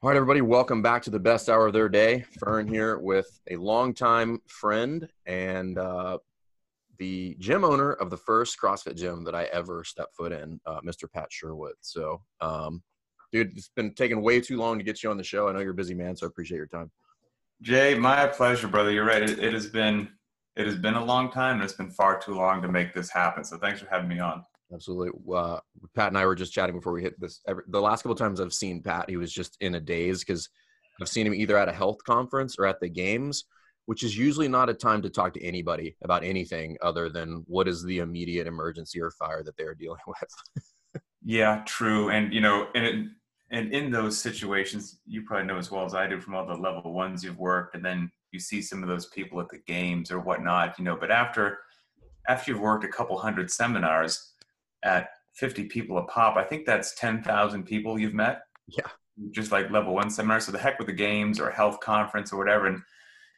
All right, everybody, welcome back to the best hour of their day. Fern here with a longtime friend and uh, the gym owner of the first CrossFit gym that I ever stepped foot in, uh, Mr. Pat Sherwood. So, um, dude, it's been taking way too long to get you on the show. I know you're a busy man, so I appreciate your time. Jay, my pleasure, brother. You're right. It, it has been it has been a long time, and it's been far too long to make this happen. So, thanks for having me on. Absolutely. Uh, Pat and I were just chatting before we hit this. Every, the last couple times I've seen Pat, he was just in a daze because I've seen him either at a health conference or at the games, which is usually not a time to talk to anybody about anything other than what is the immediate emergency or fire that they are dealing with. yeah, true. And you know, and it, and in those situations, you probably know as well as I do from all the level ones you've worked, and then you see some of those people at the games or whatnot, you know. But after after you've worked a couple hundred seminars at 50 people a pop, I think that's 10,000 people you've met. Yeah. Just like level one seminar. So the heck with the games or a health conference or whatever. And,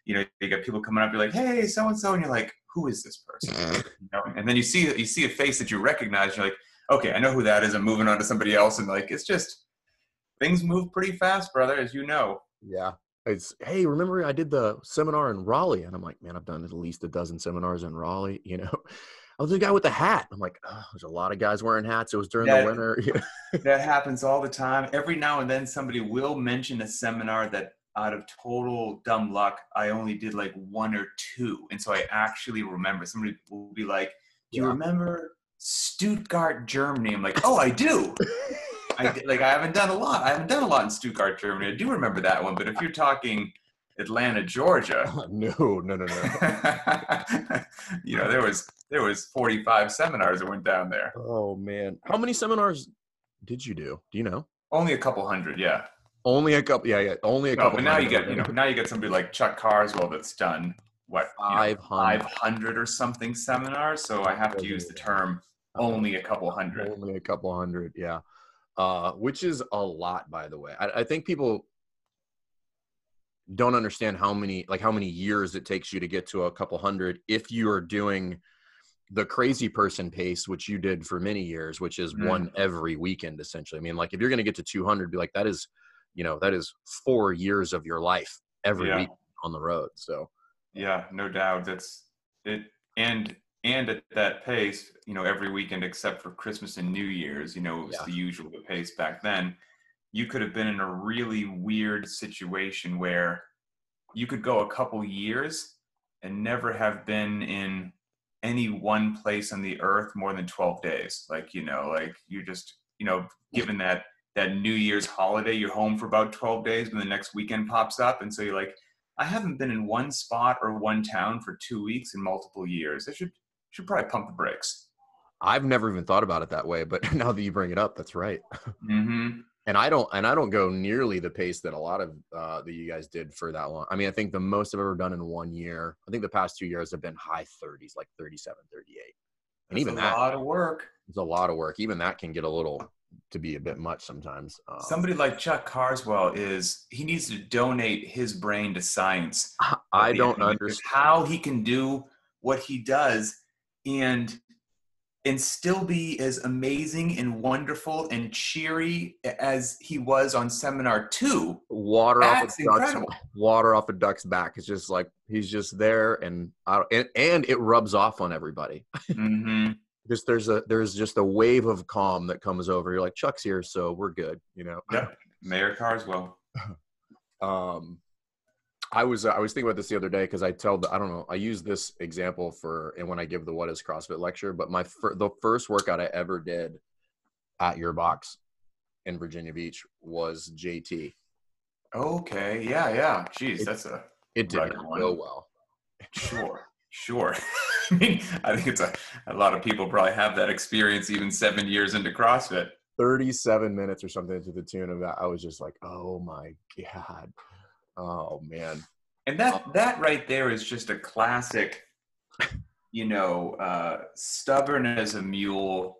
you know, you get people coming up, you're like, hey, so and so. And you're like, who is this person? Mm-hmm. you know? And then you see, you see a face that you recognize. You're like, okay, I know who that is. I'm moving on to somebody else. And like, it's just, things move pretty fast, brother, as you know. Yeah. It's, hey, remember I did the seminar in Raleigh? And I'm like, man, I've done at least a dozen seminars in Raleigh, you know? Oh, the guy with the hat. I'm like, oh, there's a lot of guys wearing hats. It was during that, the winter. that happens all the time. Every now and then somebody will mention a seminar that out of total dumb luck, I only did like one or two. And so I actually remember somebody will be like, do you yeah. remember Stuttgart, Germany? I'm like, oh, I do. I like I haven't done a lot. I haven't done a lot in Stuttgart, Germany. I do remember that one. But if you're talking Atlanta, Georgia. no, no, no, no. you know, there was there was 45 seminars that went down there. Oh man. How many seminars did you do? Do you know? Only a couple hundred, yeah. Only a couple yeah, yeah. Only a no, couple But now you get, you know, now you get somebody like Chuck Carswell that's done what 500 500 or something seminars, so I have to use the term only a couple hundred. Only a couple hundred, yeah. Uh, which is a lot, by the way. I, I think people don't understand how many like how many years it takes you to get to a couple hundred if you are doing the crazy person pace which you did for many years which is mm. one every weekend essentially i mean like if you're going to get to 200 be like that is you know that is four years of your life every yeah. week on the road so yeah no doubt that's it and and at that pace you know every weekend except for christmas and new year's you know it was yeah. the usual pace back then you could have been in a really weird situation where you could go a couple years and never have been in any one place on the earth more than 12 days. Like you know like you're just you know given that that new year's holiday you're home for about 12 days when the next weekend pops up and so you're like i haven't been in one spot or one town for two weeks in multiple years. I should should probably pump the brakes. I've never even thought about it that way but now that you bring it up that's right. Mm-hmm and I don't and I don't go nearly the pace that a lot of uh, that you guys did for that long. I mean, I think the most I've ever done in one year. I think the past two years have been high 30s, like 37, 38. And That's even a that, lot of work. It's a lot of work. Even that can get a little to be a bit much sometimes. Um, Somebody like Chuck Carswell is he needs to donate his brain to science. I don't understand how he can do what he does and and still be as amazing and wonderful and cheery as he was on seminar two. Water That's off a incredible. duck's water off a duck's back. It's just like he's just there, and and, and it rubs off on everybody. Mm-hmm. just there's a there's just a wave of calm that comes over. You're like Chuck's here, so we're good. You know. Yep. Mayor Carswell. um, I was uh, I was thinking about this the other day because I tell the I don't know I use this example for and when I give the what is CrossFit lecture, but my fir- the first workout I ever did at your box in Virginia Beach was JT. Okay, yeah, yeah. Jeez, it, that's a it did not go well. Sure, sure. I mean, I think it's a a lot of people probably have that experience even seven years into CrossFit. 37 minutes or something to the tune of that. I was just like, oh my God. Oh man. And that that right there is just a classic, you know, uh, stubborn as a mule,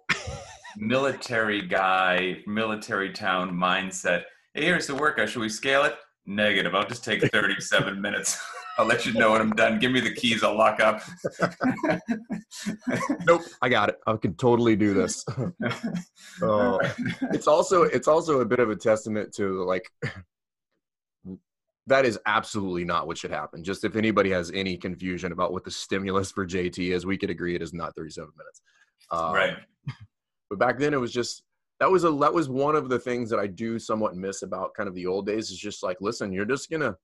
military guy, military town mindset. Hey, here's the workout. Should we scale it? Negative. I'll just take 37 minutes. I'll let you know when I'm done. Give me the keys. I'll lock up. nope, I got it. I can totally do this. uh, it's also it's also a bit of a testament to like that is absolutely not what should happen. Just if anybody has any confusion about what the stimulus for JT is, we could agree it is not 37 minutes. Um, right. But back then it was just that was a that was one of the things that I do somewhat miss about kind of the old days is just like listen, you're just gonna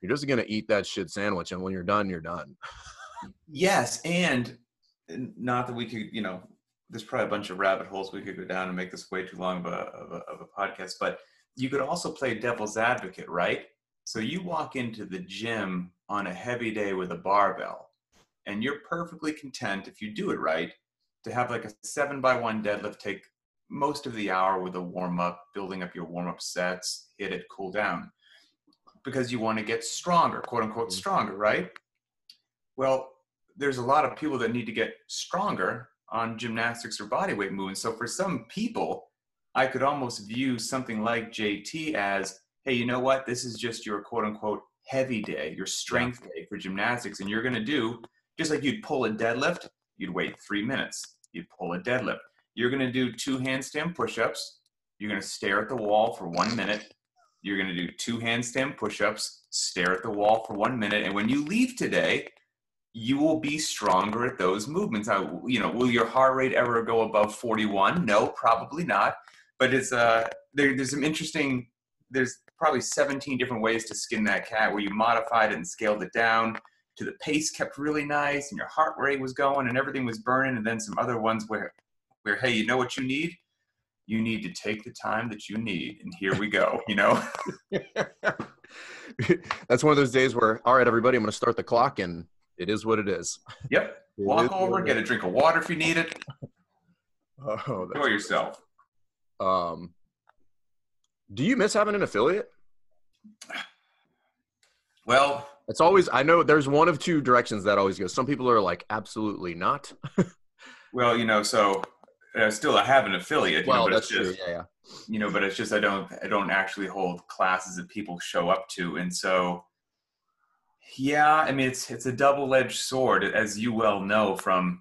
you're just gonna eat that shit sandwich, and when you're done, you're done. yes, and not that we could, you know, there's probably a bunch of rabbit holes we could go down and make this way too long of a, of a, of a podcast, but you could also play devil's advocate, right? So you walk into the gym on a heavy day with a barbell, and you're perfectly content if you do it right to have like a seven by one deadlift take most of the hour with a warm up, building up your warm up sets, hit it, cool down, because you want to get stronger, quote unquote, mm-hmm. stronger, right? Well, there's a lot of people that need to get stronger on gymnastics or body weight movements. So for some people, I could almost view something like JT as, hey, you know what? This is just your quote unquote heavy day, your strength day for gymnastics. And you're going to do, just like you'd pull a deadlift, you'd wait three minutes. You'd pull a deadlift. You're going to do two handstand push ups. You're going to stare at the wall for one minute. You're going to do two handstand push ups, stare at the wall for one minute. And when you leave today, you will be stronger at those movements. I, you know, will your heart rate ever go above 41? No, probably not. But it's uh, there, there's some interesting. There's probably 17 different ways to skin that cat where you modified it and scaled it down to the pace kept really nice and your heart rate was going and everything was burning. And then some other ones where, where hey, you know what you need? You need to take the time that you need, and here we go. You know. That's one of those days where, all right, everybody, I'm going to start the clock and it is what it is. Yep. Walk over, get a drink of water if you need it. Oh, Enjoy yourself. Um, do you miss having an affiliate? Well, it's always. I know there's one of two directions that always goes. Some people are like, absolutely not. well, you know, so uh, still I have an affiliate. Well, know, that's just, true. Yeah, yeah. You know, but it's just I don't I don't actually hold classes that people show up to, and so yeah, I mean it's it's a double-edged sword, as you well know from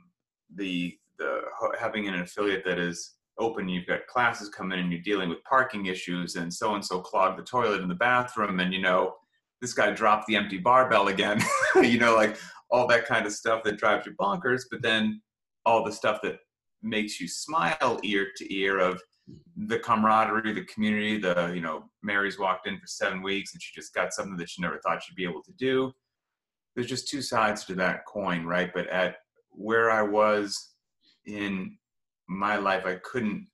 the the having an affiliate that is open. You've got classes coming and you're dealing with parking issues, and so and so clogged the toilet in the bathroom, and you know this guy dropped the empty barbell again. you know, like all that kind of stuff that drives you bonkers. But then all the stuff that makes you smile ear to ear of the camaraderie, the community, the, you know, Mary's walked in for seven weeks and she just got something that she never thought she'd be able to do. There's just two sides to that coin, right? But at where I was in my life, I couldn't,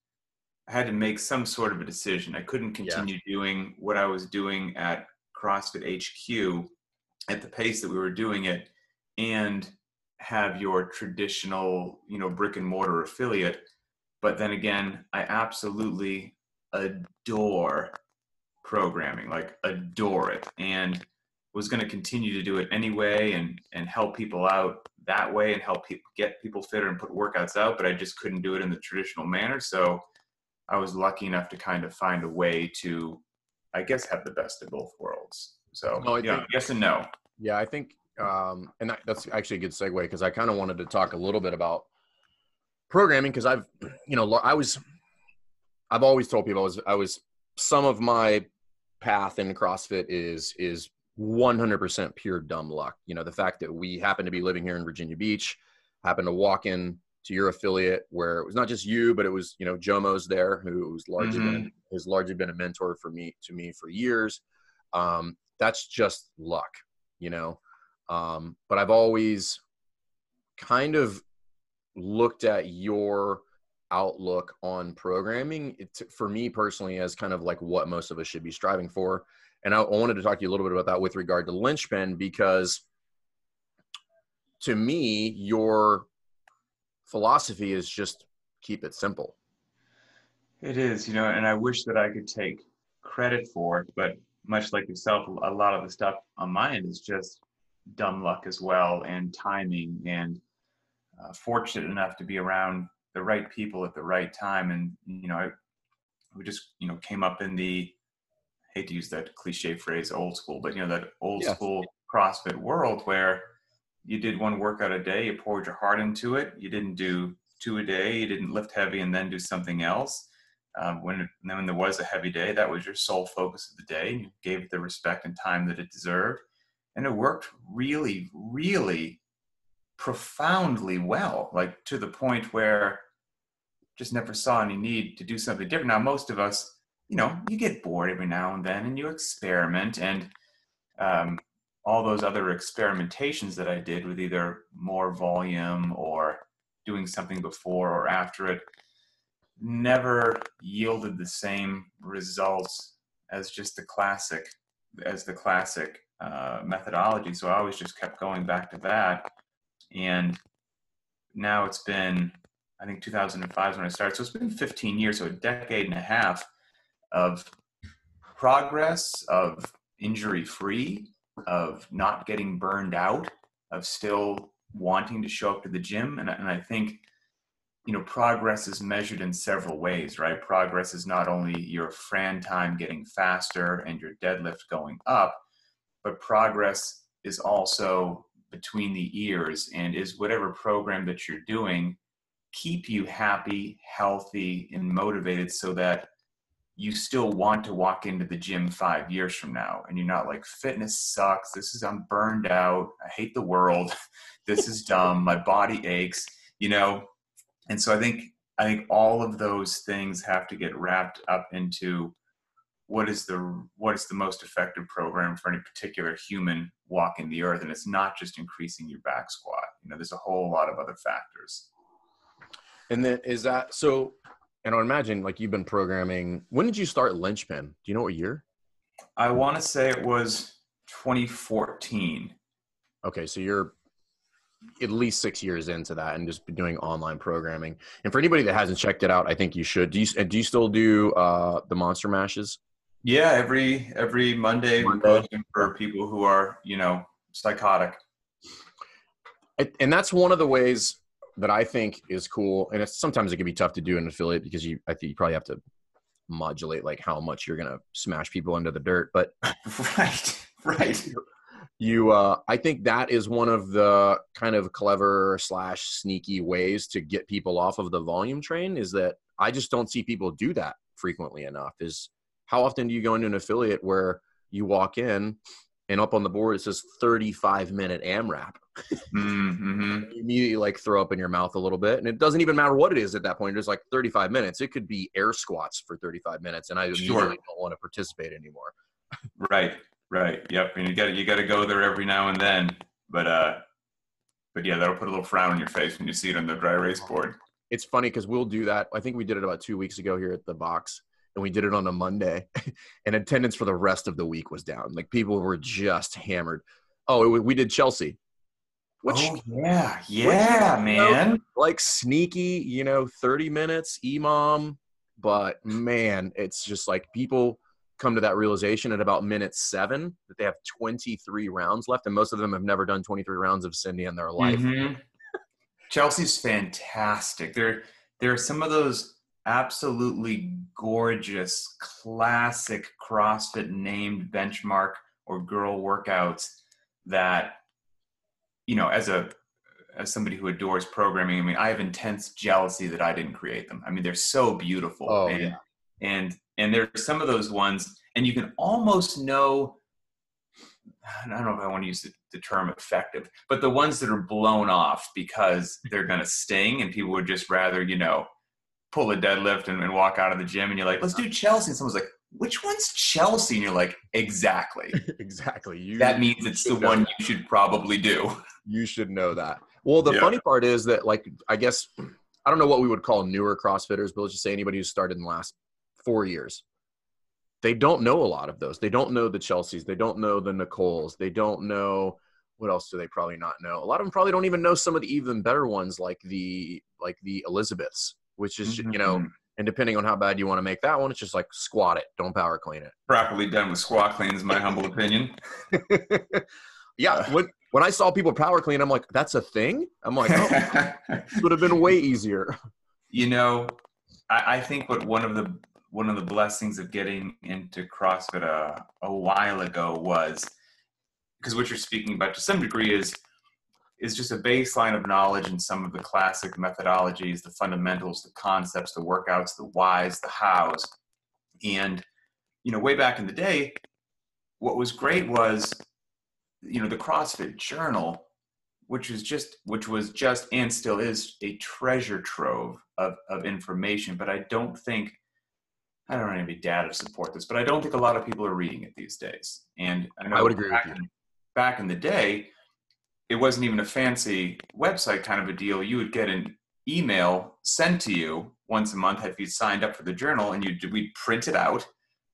I had to make some sort of a decision. I couldn't continue yeah. doing what I was doing at CrossFit HQ at the pace that we were doing it and have your traditional, you know, brick and mortar affiliate but then again, I absolutely adore programming, like adore it, and was going to continue to do it anyway and and help people out that way and help people get people fitter and put workouts out. But I just couldn't do it in the traditional manner. So I was lucky enough to kind of find a way to, I guess, have the best of both worlds. So no, yeah, think, yes and no. Yeah, I think, um, and that, that's actually a good segue because I kind of wanted to talk a little bit about programming because I've, you know, I was, I've always told people I was, I was, some of my path in CrossFit is, is 100% pure dumb luck. You know, the fact that we happen to be living here in Virginia Beach, happen to walk in to your affiliate where it was not just you, but it was, you know, Jomo's there who's largely mm-hmm. been, has largely been a mentor for me, to me for years. Um, that's just luck, you know? Um, but I've always kind of looked at your outlook on programming it, for me personally as kind of like what most of us should be striving for and I, wanted to talk to you a little bit about that with regard to linchpin because to me your philosophy is just keep it simple it is you know and i wish that i could take credit for it but much like yourself a lot of the stuff on my end is just dumb luck as well and timing and uh, fortunate enough to be around the right people at the right time. And, you know, I, we just, you know, came up in the, hate to use that cliche phrase, old school, but, you know, that old yeah. school CrossFit world where you did one workout a day, you poured your heart into it. You didn't do two a day, you didn't lift heavy and then do something else. um, when when there was a heavy day, that was your sole focus of the day. You gave it the respect and time that it deserved, and it worked really, really profoundly well. Like to the point where just never saw any need to do something different. Now, most of us, you know, you get bored every now and then, and you experiment, and um, all those other experimentations that I did with either more volume or doing something before or after it never yielded the same results as just the classic as the classic uh, methodology. So i always just kept going back to that. And now it's been i think 2005 is when i started. So it's been 15 years so a decade and a half of progress of injury free of not getting burned out of still wanting to show up to the gym. And, and i think you know progress is measured in several ways right? Progress is not only your fran time getting faster and your deadlift going up but progress is also between the ears and is whatever program that you're doing keep you happy healthy and motivated so that you still want to walk into the gym five years from now and you're not like fitness sucks. This is i'm burned out. I hate the world. This is dumb. My body aches you know? And so i think i think all of those things have to get wrapped up into what is the what is the most effective program for any particular human walking the earth and it's not just increasing your back squat. You know there's a whole lot of other factors. And then is that so and i imagine like you've been programming when did you start linchpin do you know what year i want to say it was 2014 okay so you're at least six years into that and just doing online programming. And for anybody that hasn't checked it out, I think you should. Do you do you still do uh, the monster mashes? Yeah, every every Monday, Monday. for people who are you know psychotic. And that's one of the ways that I think is cool. And it's sometimes it can be tough to do an affiliate because you I think you probably have to modulate like how much you're gonna smash people into the dirt. But right, right you uh, i think that is one of the kind of clever slash sneaky ways to get people off of the volume train is that i just don't see people do that frequently enough is how often do you go into an affiliate where you walk in and up on the board it says 35 minute amrap mm-hmm. you immediately like throw up in your mouth a little bit and it doesn't even matter what it is at that point it's like 35 minutes it could be air squats for 35 minutes and i immediately sure. don't want to participate anymore right Right. Yep. And you got you got to go there every now and then. But uh, but yeah, that'll put a little frown on your face when you see it on the dry erase board. It's funny because we'll do that. I think we did it about two weeks ago here at the box, and we did it on a Monday, and attendance for the rest of the week was down. Like people were just hammered. Oh, it, we did Chelsea. Which, oh yeah, yeah, which, man. Know, like sneaky, you know, thirty minutes, EMOM, but man, it's just like people come to that realization at about minute seven that they have 23 rounds left, and most of them have never done 23 rounds of Cindy in their life. Mm-hmm. Chelsea's fantastic. There, there are some of those absolutely gorgeous, classic CrossFit named benchmark or girl workouts that, you know, as a as somebody who adores programming, I mean, I have intense jealousy that I didn't create them. I mean, they're so beautiful. Oh, and, yeah. and and there are some of those ones, and you can almost know. I don't know if I want to use the, the term effective, but the ones that are blown off because they're going to sting, and people would just rather, you know, pull a deadlift and, and walk out of the gym, and you're like, let's do Chelsea. And someone's like, which one's Chelsea? And you're like, exactly. exactly. You, that means it's the one that. you should probably do. You should know that. Well, the yeah. funny part is that, like, I guess, I don't know what we would call newer CrossFitters, but let's just say anybody who started in the last four years. They don't know a lot of those. They don't know the Chelseas. They don't know the Nicoles. They don't know what else do they probably not know? A lot of them probably don't even know some of the even better ones like the like the Elizabeths, which is mm-hmm. you know, mm-hmm. and depending on how bad you want to make that one, it's just like squat it, don't power clean it. Properly done with squat clean is my humble opinion. yeah, when when I saw people power clean, I'm like, that's a thing. I'm like, oh, this would have been way easier. You know, I, I think what one of the one of the blessings of getting into CrossFit a, a while ago was because what you're speaking about to some degree is is just a baseline of knowledge and some of the classic methodologies, the fundamentals, the concepts, the workouts, the whys, the hows. And, you know, way back in the day, what was great was, you know, the CrossFit Journal, which was just, which was just and still is a treasure trove of, of information. But I don't think, I don't have any data to support this, but I don't think a lot of people are reading it these days. And I, know I would agree back with you. In, back in the day, it wasn't even a fancy website kind of a deal. You would get an email sent to you once a month if you signed up for the journal, and you'd we'd print it out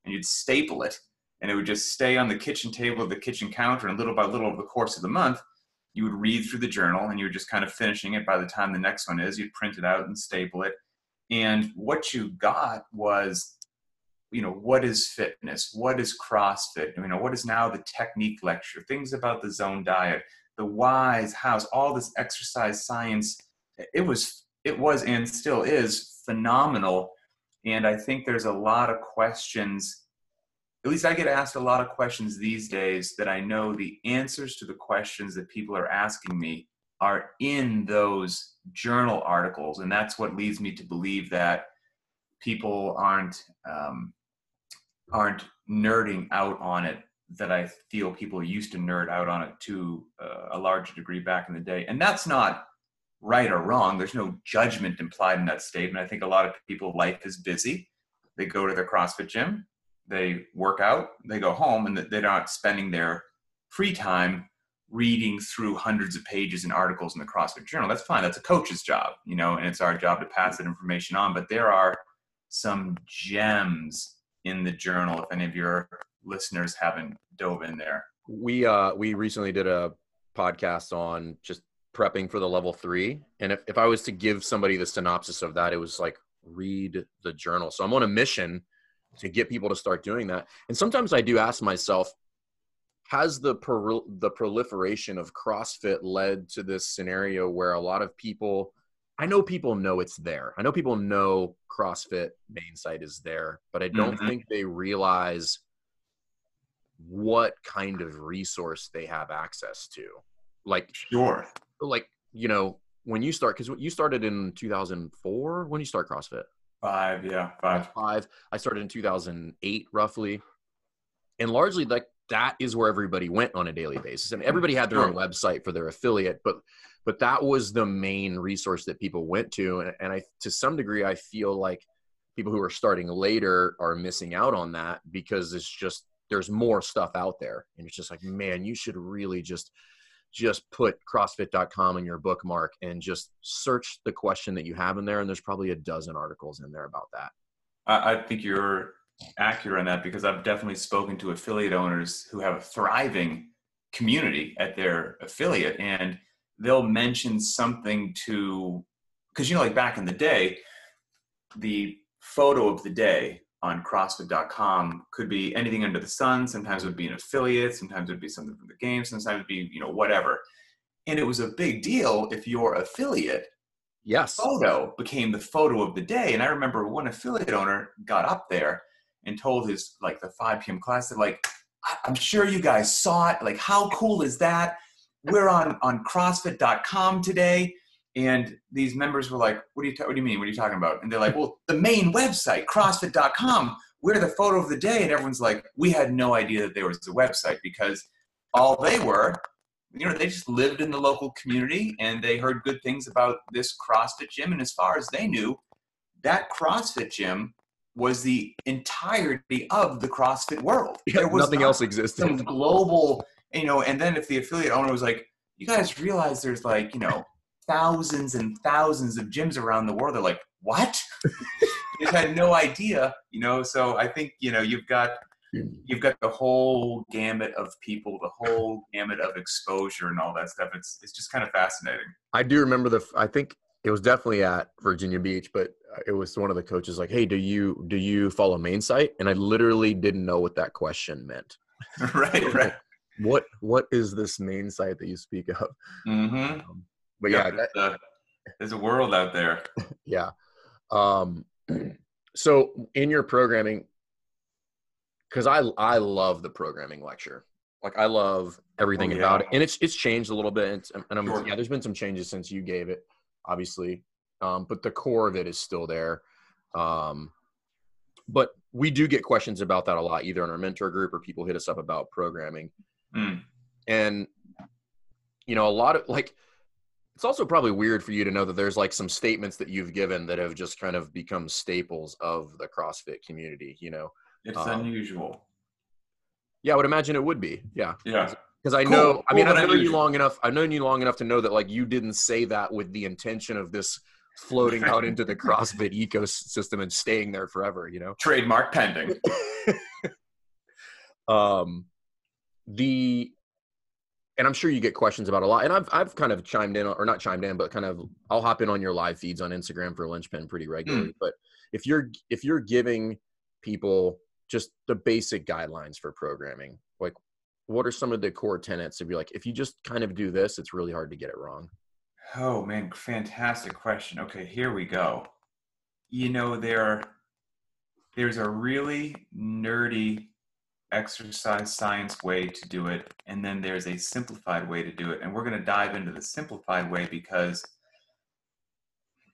and you'd staple it, and it would just stay on the kitchen table of the kitchen counter. And little by little, over the course of the month, you would read through the journal, and you were just kind of finishing it. By the time the next one is, you'd print it out and staple it. And what you got was you know what is fitness what is crossfit you know what is now the technique lecture things about the zone diet the whys, hows, all this exercise science. It was, it was, and still is phenomenal. And I think there's a lot of questions. At least I get asked a lot of questions these days that I know the answers to the questions that people are asking me are in those journal articles. And that's what leads me to believe that people aren't um, aren't nerding out on it that I feel people used to nerd out on it to uh, a larger degree back in the day. And that's not right or wrong. There's no judgment implied in that statement. I think a lot of people, life is busy. They go to their CrossFit gym, they work out, they go home, and they're not spending their free time reading through hundreds of pages and articles in the CrossFit Journal. That's fine. That's a coach's job, you know, and it's our job to pass that information on. But there are some gems in the journal. If any of your listeners haven't dove in there. We uh we recently did a podcast on just prepping for the level three. And if, if I was to give somebody the synopsis of that, it was like read the journal. So I'm on a mission to get people to start doing that. And sometimes I do ask myself, has the per, the proliferation of CrossFit led to this scenario where a lot of people I know people know it's there. I know people know CrossFit main site is there, but I don't mm-hmm. think they realize what kind of resource they have access to. Like sure. Like, you know, when you start cuz you started in 2004, when you start CrossFit? 5, yeah, 5. 5. I started in 2008 roughly. And largely like that is where everybody went on a daily basis. and everybody had their own website for their affiliate, but but that was the main resource that people went to and, and I to some degree I feel like people who are starting later are missing out on that because it's just there's more stuff out there. And it's just like man you should really just just put crossfit.com in your bookmark and just search the question that you have in there. And there's probably a dozen articles in there about that. I, I think you're accurate on that because i've definitely spoken to affiliate owners who have a thriving community at their affiliate and they'll mention something to because you know like back in the day the photo of the day on CrossFit.com could be anything under the sun. Sometimes it would be an affiliate. Sometimes it would be something from the game. Sometimes it would be, you know, whatever. And it was a big deal if your affiliate yes. photo became the photo of the day. And I remember one affiliate owner got up there and told his, like, the 5 p.m. class, that, like, I'm sure you guys saw it. Like, how cool is that? We're on, on CrossFit.com today and these members were like, what do you, ta- what do you mean? What are you talking about? And they're like, well, the main website, CrossFit.com, we're the photo of the day. And everyone's like, we had no idea that there was a website because all they were, you know, they just lived in the local community and they heard good things about this CrossFit gym. And as far as they knew, that CrossFit gym was the entirety of the CrossFit world. There was nothing else existed. Some global, you know, and then if the affiliate owner was like, you guys realize there's like, you know, thousands and thousands of gyms around the world. They're like, what? they had no idea, you know. So I think you know you've got you've got the whole gamut of people, the whole gamut of exposure and all that stuff. It's it's just kind of fascinating. I do remember the. I think it was definitely at Virginia Beach, but it was one of the coaches like, "Hey, do you do you follow main site?" And I literally didn't know what that question meant. right, right. What what is this main site that you speak of? Mm-hmm. Um, but yeah, that, a, there's a world out there. Yeah. Um, so in your programming, because I I love the programming lecture. Like I love everything oh, yeah. about it, and it's it's changed a little bit. It's, and I'm, sure. yeah, there's been some changes since you gave it, obviously, um, but the core of it is still there. Um, but we do get questions about that a lot, either in our mentor group or people hit us up about programming. Mm. And you know, a lot of like it's also probably weird for you to know that there's like some statements that you've given that have just kind of become staples of the CrossFit community, you know. It's um, unusual. Yeah, I would imagine it would be. Yeah. Yeah. Because I know, cool. I mean, I've known you long enough. I've known you long enough to know that like you didn't say that with the intention of this floating out into the CrossFit ecosystem and staying there forever. You know, trademark pending. um, the and I'm sure you get questions about a lot. And I've I've kind of chimed in or not chimed in, but kind of I'll hop in on your live feeds on Instagram for Linchpin pretty regularly. Mm. But if you're if you're giving people just the basic guidelines for programming, like what are some of the core tenets of you like if you just kind of do this, it's really hard to get it wrong. Oh man, fantastic question. Okay, here we go. You know, there there's a really nerdy exercise science way to do it, and then there's a simplified way to do it. And we're going to dive into the simplified way because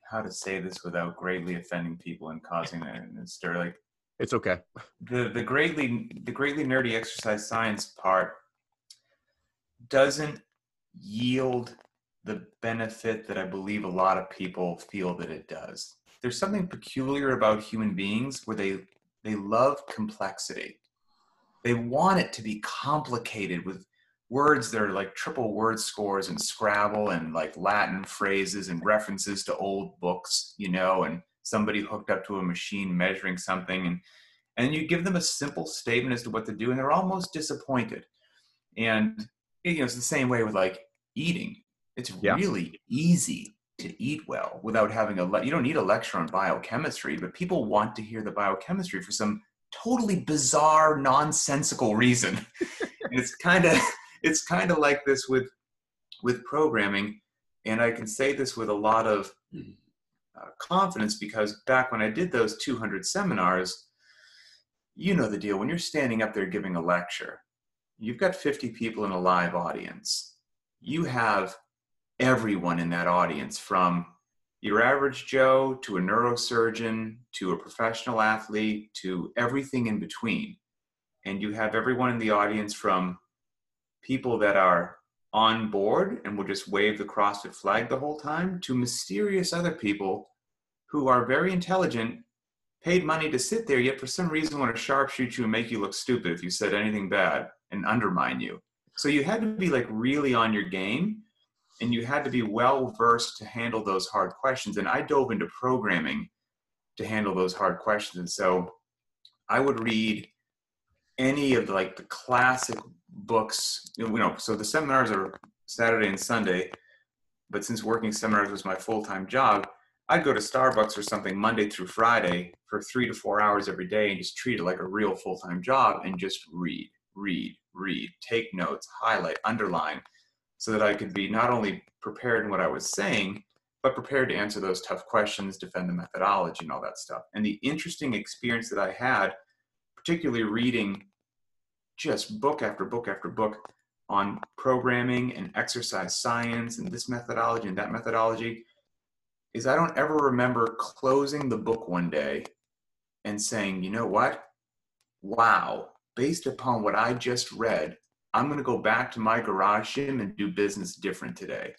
how to say this without greatly offending people and causing a stir like it's okay. The the greatly the greatly nerdy exercise science part doesn't yield the benefit that I believe a lot of people feel that it does. There's something peculiar about human beings where they they love complexity they want it to be complicated with words that are like triple word scores and Scrabble and like Latin phrases and references to old books, you know, and somebody hooked up to a machine measuring something and and you give them a simple statement as to what to do and they're almost disappointed. And you know, it's the same way with like eating. It's yeah. really easy to eat well without having a le- you don't need a lecture on biochemistry, but people want to hear the biochemistry for some totally bizarre, nonsensical reason. it's kind of it's kind of like this with with programming, and I can say this with a lot of uh, confidence because back when I did those 200 seminars, you know the deal. When you're standing up there giving a lecture, you've got 50 people in a live audience. You have everyone in that audience from your average Joe to a neurosurgeon to a professional athlete to everything in between. And you have everyone in the audience from people that are on board and will just wave the CrossFit flag the whole time to mysterious other people who are very intelligent, paid money to sit there, yet for some reason want to sharpshoot you and make you look stupid if you said anything bad and undermine you. So you had to be like really on your game and you had to be well versed to handle those hard questions. And I dove into programming to handle those hard questions. And so I would read any of the, like the classic books, you know, so the seminars are Saturday and Sunday, but since working seminars was my full-time job, I'd go to Starbucks or something Monday through Friday for three to four hours every day and just treat it like a real full-time job and just read, read, read, take notes, highlight, underline, so that I could be not only prepared in what I was saying, but prepared to answer those tough questions, defend the methodology, and all that stuff. And the interesting experience that I had, particularly reading just book after book after book on programming and exercise science and this methodology and that methodology, is I don't ever remember closing the book one day and saying, you know what? Wow, based upon what I just read, I'm going to go back to my garage gym and do business different today.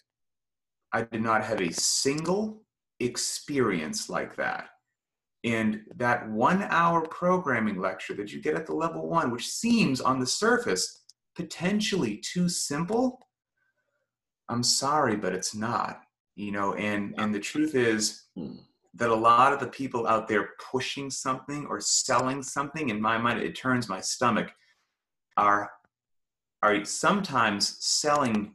I did not have a single experience like that. And that one hour programming lecture that you get at the level one, which seems on the surface potentially too simple, I'm sorry, but it's not. You know, and and the truth is hmm. that a lot of the people out there pushing something or selling something, in my mind, it turns my stomach, are are sometimes selling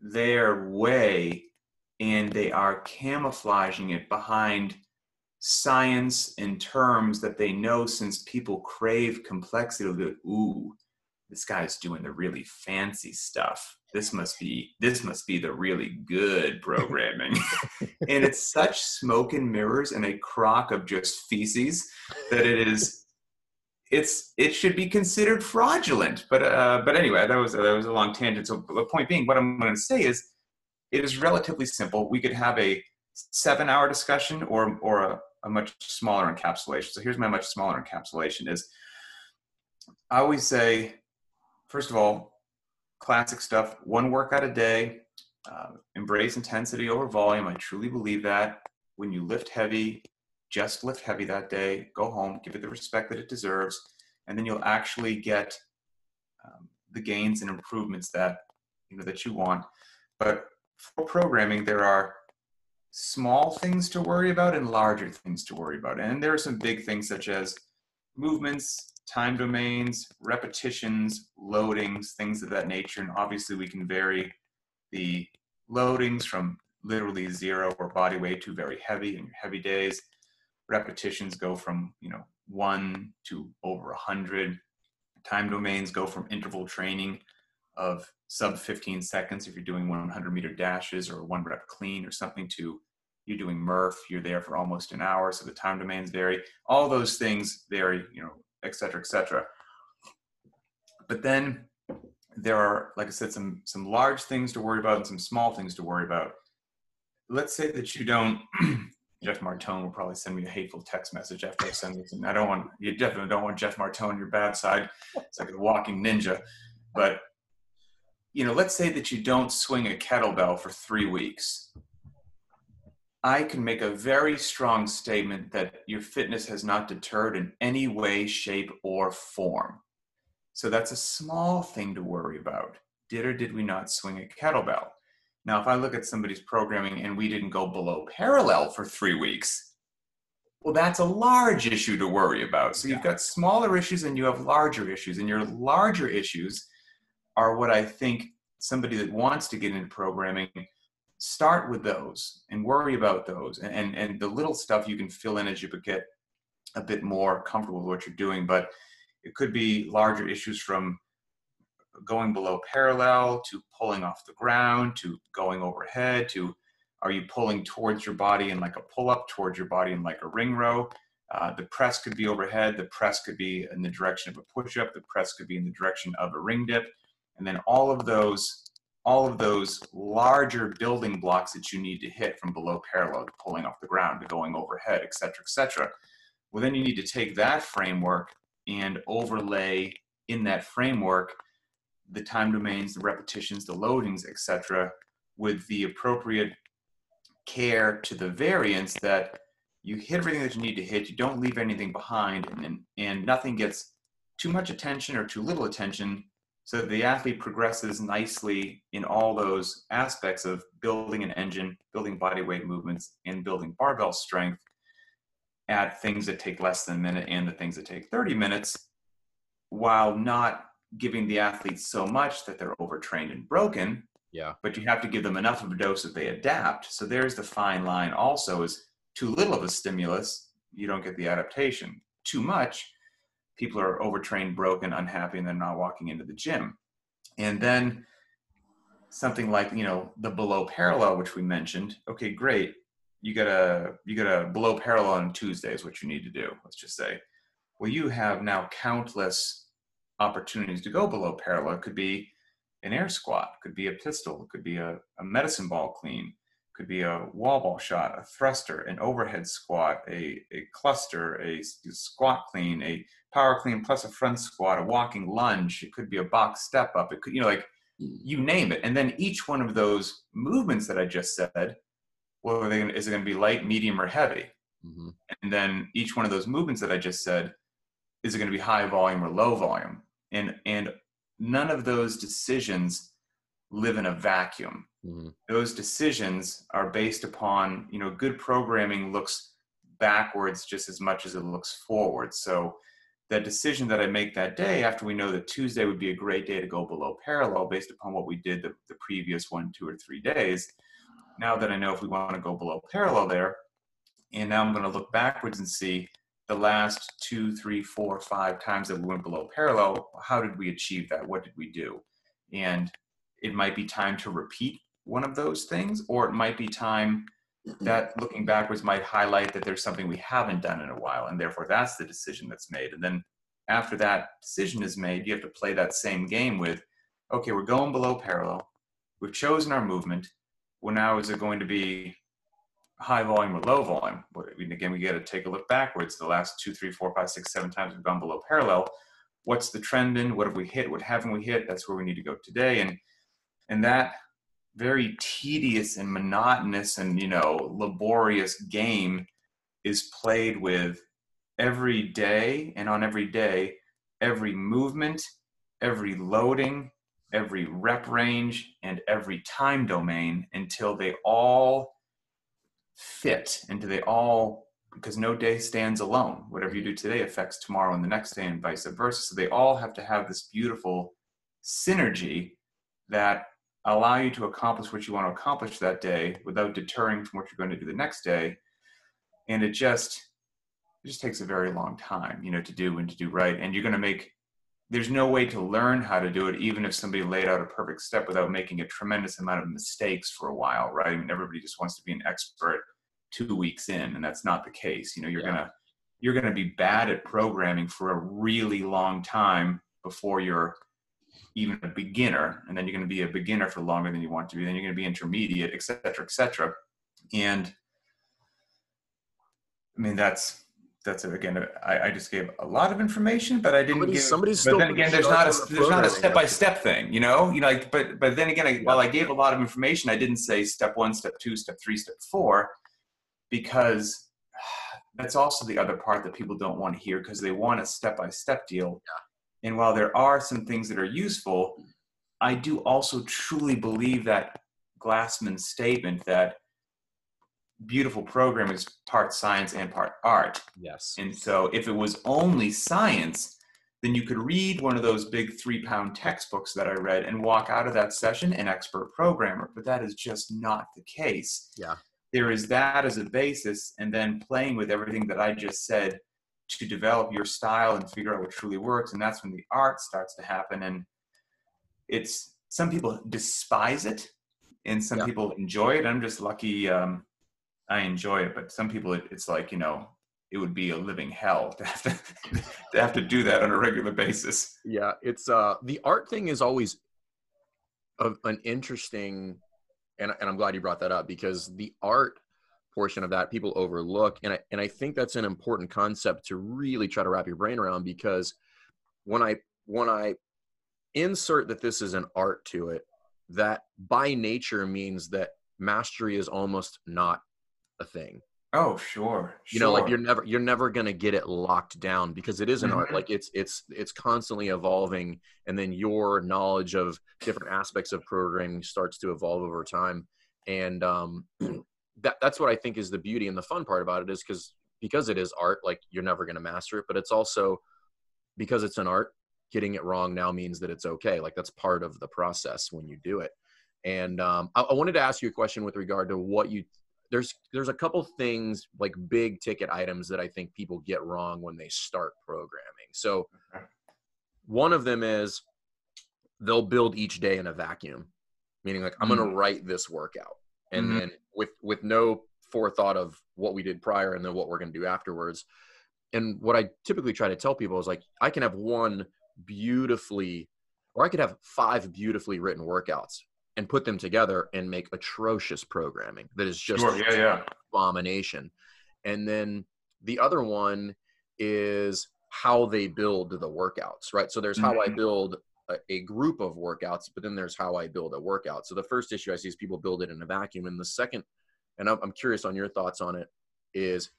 their way and they are camouflaging it behind science and terms that they know since people crave complexity of the ooh this guy's doing the really fancy stuff. This must be this must be the really good programming. And it's such smoke and mirrors and a crock of just feces that it is it's it should be considered fraudulent. But uh, but anyway, that was that was a long tangent. So the point being, what I'm going to say is, it is relatively simple. We could have a seven-hour discussion or or a, a much smaller encapsulation. So here's my much smaller encapsulation: is I always say, first of all, classic stuff. One workout a day. Uh, embrace intensity over volume. I truly believe that. When you lift heavy, just lift heavy that day, go home, give it the respect that it deserves, and then you'll actually get um, the gains and improvements that you know that you want. But for programming, there are small things to worry about and larger things to worry about. And there are some big things such as movements, time domains, repetitions, loadings, things of that nature. And obviously, we can vary the loadings from literally zero or body weight to very heavy in your heavy days repetitions go from you know one to over a hundred. Time domains go from interval training of sub 15 seconds if you're doing 100 meter dashes or one rep clean or something to you're doing Murph, you're there for almost an hour, so the time domains vary. All those things vary, you know, et cetera, et cetera. But then there are, like I said, some some large things to worry about and some small things to worry about. Let's say that you don't Jeff Martone will probably send me a hateful text message after I send this. And I don't want you definitely don't want Jeff Martone on your bad side. It's like a walking ninja. But you know, let's say that you don't swing a kettlebell for three weeks. I can make a very strong statement that your fitness has not deterred in any way, shape, or form. So that's a small thing to worry about. Did or did we not swing a kettlebell? Now, if I look at somebody's programming and we didn't go below parallel for three weeks, well, that's a large issue to worry about. So you've got smaller issues and you have larger issues. And your larger issues are what I think somebody that wants to get into programming start with those and worry about those and, and, and the little stuff you can fill in as you get a bit more comfortable with what you're doing but it could be larger issues from going below parallel to pulling off the ground to going overhead to are you pulling towards your body in like a pull up towards your body in like a ring row? Uh, the press could be overhead the press could be in the direction of a push up the press could be in the direction of a ring dip. And then all of those all of those larger building blocks that you need to hit from below parallel to pulling off the ground to going overhead et cetera et cetera. Well then you need to take that framework and overlay in that framework the time domains, the repetitions, the loadings, etc., with the appropriate care to the variance that you hit everything that you need to hit, you don't leave anything behind, and, and nothing gets too much attention or too little attention, so that the athlete progresses nicely in all those aspects of building an engine, building body weight movements, and building barbell strength at things that take less than a minute and the things that take 30 minutes, while not giving the athletes so much that they're overtrained and broken. Yeah. But you have to give them enough of a dose that they adapt. So there's the fine line also is too little of a stimulus, you don't get the adaptation. Too much, people are overtrained, broken, unhappy, and they're not walking into the gym. And then something like, you know, the below parallel, which we mentioned, okay, great. You got a you got a below parallel on Tuesday is what you need to do, let's just say. Well, you have now countless opportunities to go below parallel. Could be an air squat, could be a pistol, could be a, a medicine ball clean, could be a wall ball shot, a thruster, an overhead squat, a, a cluster, a squat clean, a power clean plus a front squat, a walking lunge. It could be a box step up. It could, you know, like you name it. And then each one of those movements that I just said, well, is it going to be light, medium, or heavy? Mm-hmm. And then each one of those movements that I just said, is it going to be high volume or low volume? and and none of those decisions live in a vacuum mm-hmm. those decisions are based upon you know good programming looks backwards just as much as it looks forward so that decision that i make that day after we know that tuesday would be a great day to go below parallel based upon what we did the, the previous one two or three days now that i know if we want to go below parallel there and now i'm going to look backwards and see the last two, three, four, five times that we went below parallel, how did we achieve that? What did we do? And it might be time to repeat one of those things, or it might be time that looking backwards might highlight that there's something we haven't done in a while, and therefore that's the decision that's made. And then after that decision is made, you have to play that same game with, okay, we're going below parallel. We've chosen our movement. Well, now is it going to be high volume or low volume? Again, we got to take a look backwards. The last two, three, four, five, six, seven times we've gone below parallel. What's the trend in? What have we hit? What haven't we hit? That's where we need to go today. And and that very tedious and monotonous and you know laborious game is played with every day and on every day every movement every loading every rep range and every time domain until they all fit until they all because no day stands alone. Whatever you do today affects tomorrow and the next day and vice versa. So they all have to have this beautiful synergy that allow you to accomplish what you want to accomplish that day without deterring from what you're going to do the next day. And it just it just takes a very long time you know to do and to do right. And you're going to make there's no way to learn how to do it even if somebody laid out a perfect step without making a tremendous amount of mistakes for a while right i mean everybody just wants to be an expert two weeks in and that's not the case you know you're yeah. to you're going to be bad at programming for a really long time before you're even a beginner, and then you're going to be a beginner for longer than you want to be. Then you're going to be intermediate, et cetera, et cetera. And I mean, that's that's again. I, I just gave a lot of information, but I didn't somebody's, give. Somebody's but then again, there's not a there's not a step by step thing, you know. You know, like, but but then again, I, while I gave a lot of information, I didn't say step one, step two, step three, step four, because that's also the other part that people don't want to hear because they want a step by step deal. Yeah and while there are some things that are useful, I do also truly believe that Glassman's statement that beautiful program is part science and part art. Yes. And so if it was only science, then you could read one of those big three pound textbooks that I read and walk out of that session an expert programmer. But that is just not the case. Yeah. There is that as a basis, and then playing with everything that I just said to develop your style and figure out what truly works and that's when the art starts to happen and it's some people despise it and some yeah. people enjoy it i'm just lucky um, i enjoy it but some people it, it's like you know it would be a living hell to have to, to have to do that on a regular basis. Yeah it's uh the art thing is always a, an interesting and, and i'm glad you brought that up because the art portion of that people overlook and I, and I think that's an important concept to really try to wrap your brain around because when I when I insert that this is an art to it that by nature means that mastery is almost not a thing oh sure you know like you're never you're never going to get it locked down because it is an mm-hmm. art like it's it's it's constantly evolving and then your knowledge of different aspects of programming starts to evolve over time and um that that's what I think is the beauty and the fun part about it is because because it is art, like you're never going to master it, but it's also because it's an art. Getting it wrong now means that it's okay. Like that's part of the process when you do it. And um, I, I wanted to ask you a question with regard to what you there's there's a couple things like big ticket items that I think people get wrong when they start programming. So one of them is they'll build each day in a vacuum, meaning like I'm going to write this workout and mm-hmm. then with with no forethought of what we did prior and then what we're going to do afterwards and what i typically try to tell people is like i can have one beautifully or i could have five beautifully written workouts and put them together and make atrocious programming that is just sure, yeah, yeah. abomination and then the other one is how they build the workouts right so there's mm-hmm. how i mm-hmm. build a, a group of workouts, but then there's how I build a workout. So the first issue I see is people build it in a vacuum, and the second, and I'm, I'm curious on your thoughts on it, is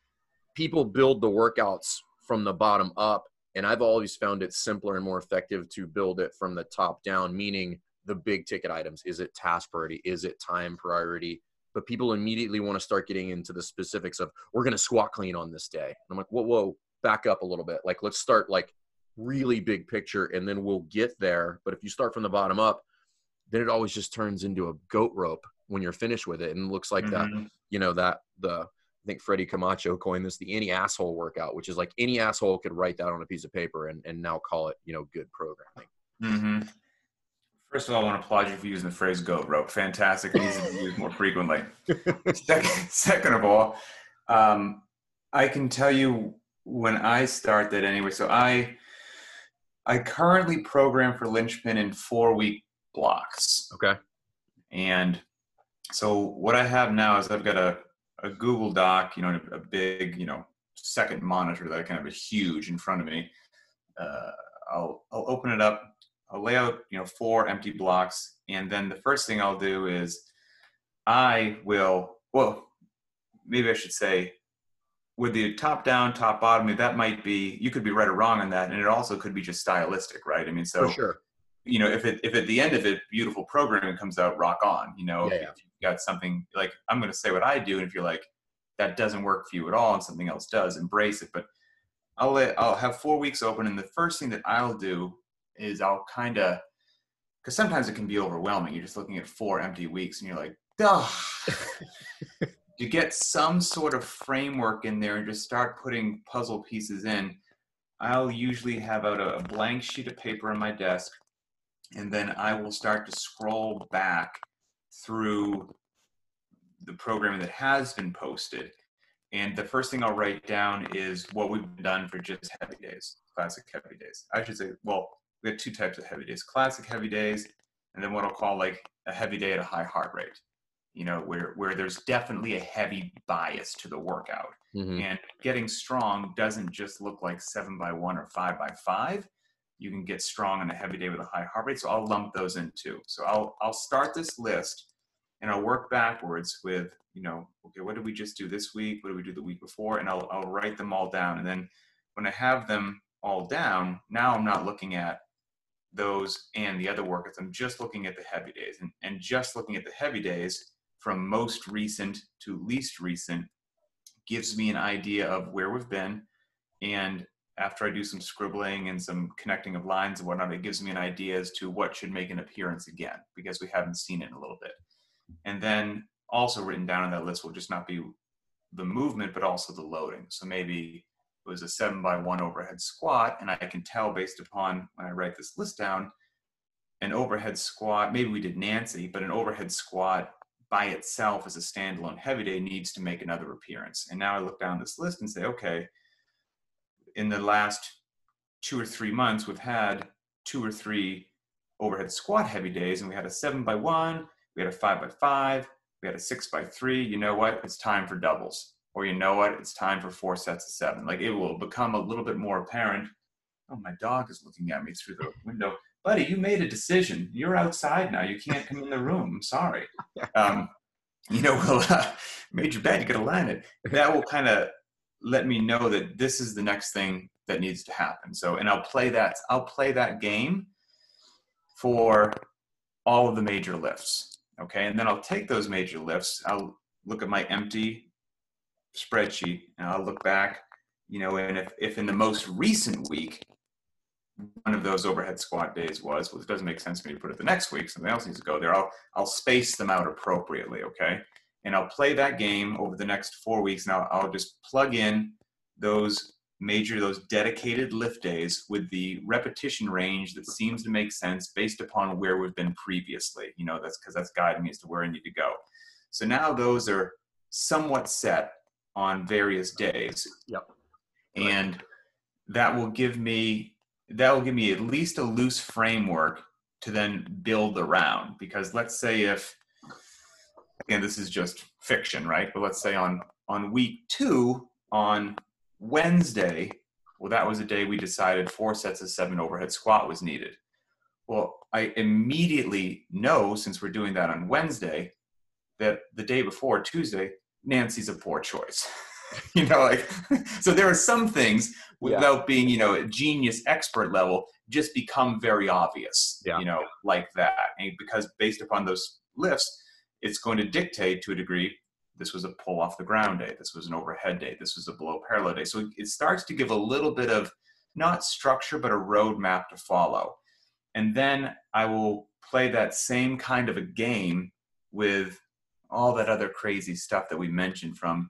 people build the workouts from the bottom up, and I've always found it simpler and more effective to build it from the top down, meaning the big ticket items. Is it task priority? Is it time priority? But people immediately want to start getting into the specifics of we're going to squat clean on this day. And I'm like, whoa, whoa, back up a little bit. Like, let's start like really big picture and then we'll get there. But if you start from the bottom up, then it always just turns into a goat rope when you're finished with it and looks like mm-hmm. that, you know, that the I think Freddie Camacho coined this the any asshole workout, which is like any asshole could write that on a piece of paper and, and now call it, you know, good programming. Mm-hmm. First of all, I want to applaud you for using the phrase goat rope. Fantastic. It needs to be used more frequently. second, second of all, um, I can tell you when I start that anyway. So I I currently program for linchpin in four week blocks. Okay. And so what I have now is I've got a, a Google Doc, you know, a big, you know, second monitor that I kind of a huge in front of me. Uh, I'll I'll open it up. I'll lay out, you know, four empty blocks, and then the first thing I'll do is I will. Well, maybe I should say with the top down, top bottom, that might be you could be right or wrong on that, and it also could be just stylistic, right? I mean, so For sure. you know, if it if at the end of it, beautiful programming comes out, rock on. You know, Yeah, if yeah. you've got something like I'm going to say what I do, and if you're like that doesn't work for you at all, and something else does, embrace it. But I'll let I'll have four weeks open, and the first thing that I'll do is I'll kind of because sometimes it can be overwhelming. You're just looking at four empty weeks, and you're like, duh. to get some sort of framework in there and just start putting puzzle pieces in, I'll usually have out a, a blank sheet of paper on my desk, and then I will start to scroll back through the programming that has been posted. And the first thing I'll write down is what we've done for just heavy days, classic heavy days. I should say, well, we have two types of heavy days classic heavy days, and then what I'll call like a heavy day at a high heart rate you know where where there's definitely a heavy bias to the workout. Mhm. and getting strong doesn't just look like seven by one or five by five. You can get strong on a heavy day with a high heart rate so i'll lump those in too. So i'll i'll start this list and i'll work backwards with you know okay what did we just do this week? What did we do the week before? And i'll, I'll write them all down. And then when i have them all down now i'm not looking at those and the other workouts i'm just looking at the heavy days and, and just looking at the heavy days from most recent to least recent gives me an idea of where we've been. And after I do some scribbling and some connecting of lines and whatnot, it gives me an idea as to what should make an appearance again because we haven't seen it in a little bit. And then also written down on that list will just not be the movement, but also the loading. So maybe it was a seven by one overhead squat, and I can tell based upon when I write this list down, an overhead squat, maybe we did Nancy, but an overhead squat by itself as a standalone heavy day needs to make another appearance. And now I look down this list and say, okay, in the last two or three months, we've had two or three overhead squat heavy days, and we had a seven by one, we had a five by five, we had a six by three. You know what? It's time for doubles. Or you know what? It's time for four sets of seven. Like it will become a little bit more apparent. Oh, my dog is looking at me through the window. Buddy, you made a decision. You're outside now. You can't come in the room. I'm sorry. Um, you know, well, uh, made your bed. You got to land it. That will kind of let me know that this is the next thing that needs to happen. So, and I'll play that. I'll play that game for all of the major lifts. Okay, and then I'll take those major lifts. I'll look at my empty spreadsheet and I'll look back. You know, and if if in the most recent week one of those overhead squat days was, well, it doesn't make sense for me to put it the next week. Something else needs to go there. I'll I'll space them out appropriately, okay? And I'll play that game over the next four weeks. Now I'll just plug in those major, those dedicated lift days with the repetition range that seems to make sense based upon where we've been previously. You know, that's because that's guiding me as to where I need to go. So now those are somewhat set on various days. Yep. And that will give me that will give me at least a loose framework to then build around because let's say if again this is just fiction right but let's say on on week two on wednesday well that was a day we decided four sets of seven overhead squat was needed well i immediately know since we're doing that on wednesday that the day before tuesday nancy's a poor choice you know like so there are some things Yeah. without being you know a genius expert level just become very obvious Yeah. you know like that and because based upon those lifts it's going to dictate to a degree this was a pull off the ground day this was an overhead day this was a below parallel day so it starts to give a little bit of not structure but a roadmap to follow and then i will play that same kind of a game with all that other crazy stuff that we mentioned from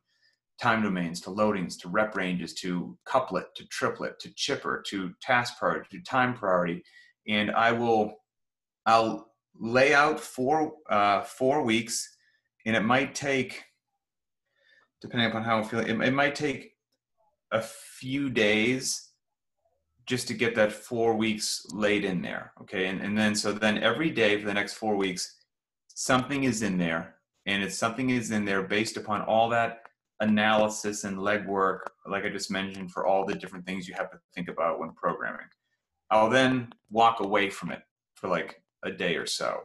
time domains to loadings to rep ranges to couplet to triplet to chipper to task priority to time priority and i will i'll lay out four uh, four weeks and it might take depending upon how i'm feeling it, it might take a few days just to get that four weeks laid in there. Okay. And, and then, so then every day for the next four weeks, something is in there and it's something is in there based upon all that analysis and legwork, like I just mentioned, for all the different things you have to think about when programming. I'll then walk away from it for like a day or so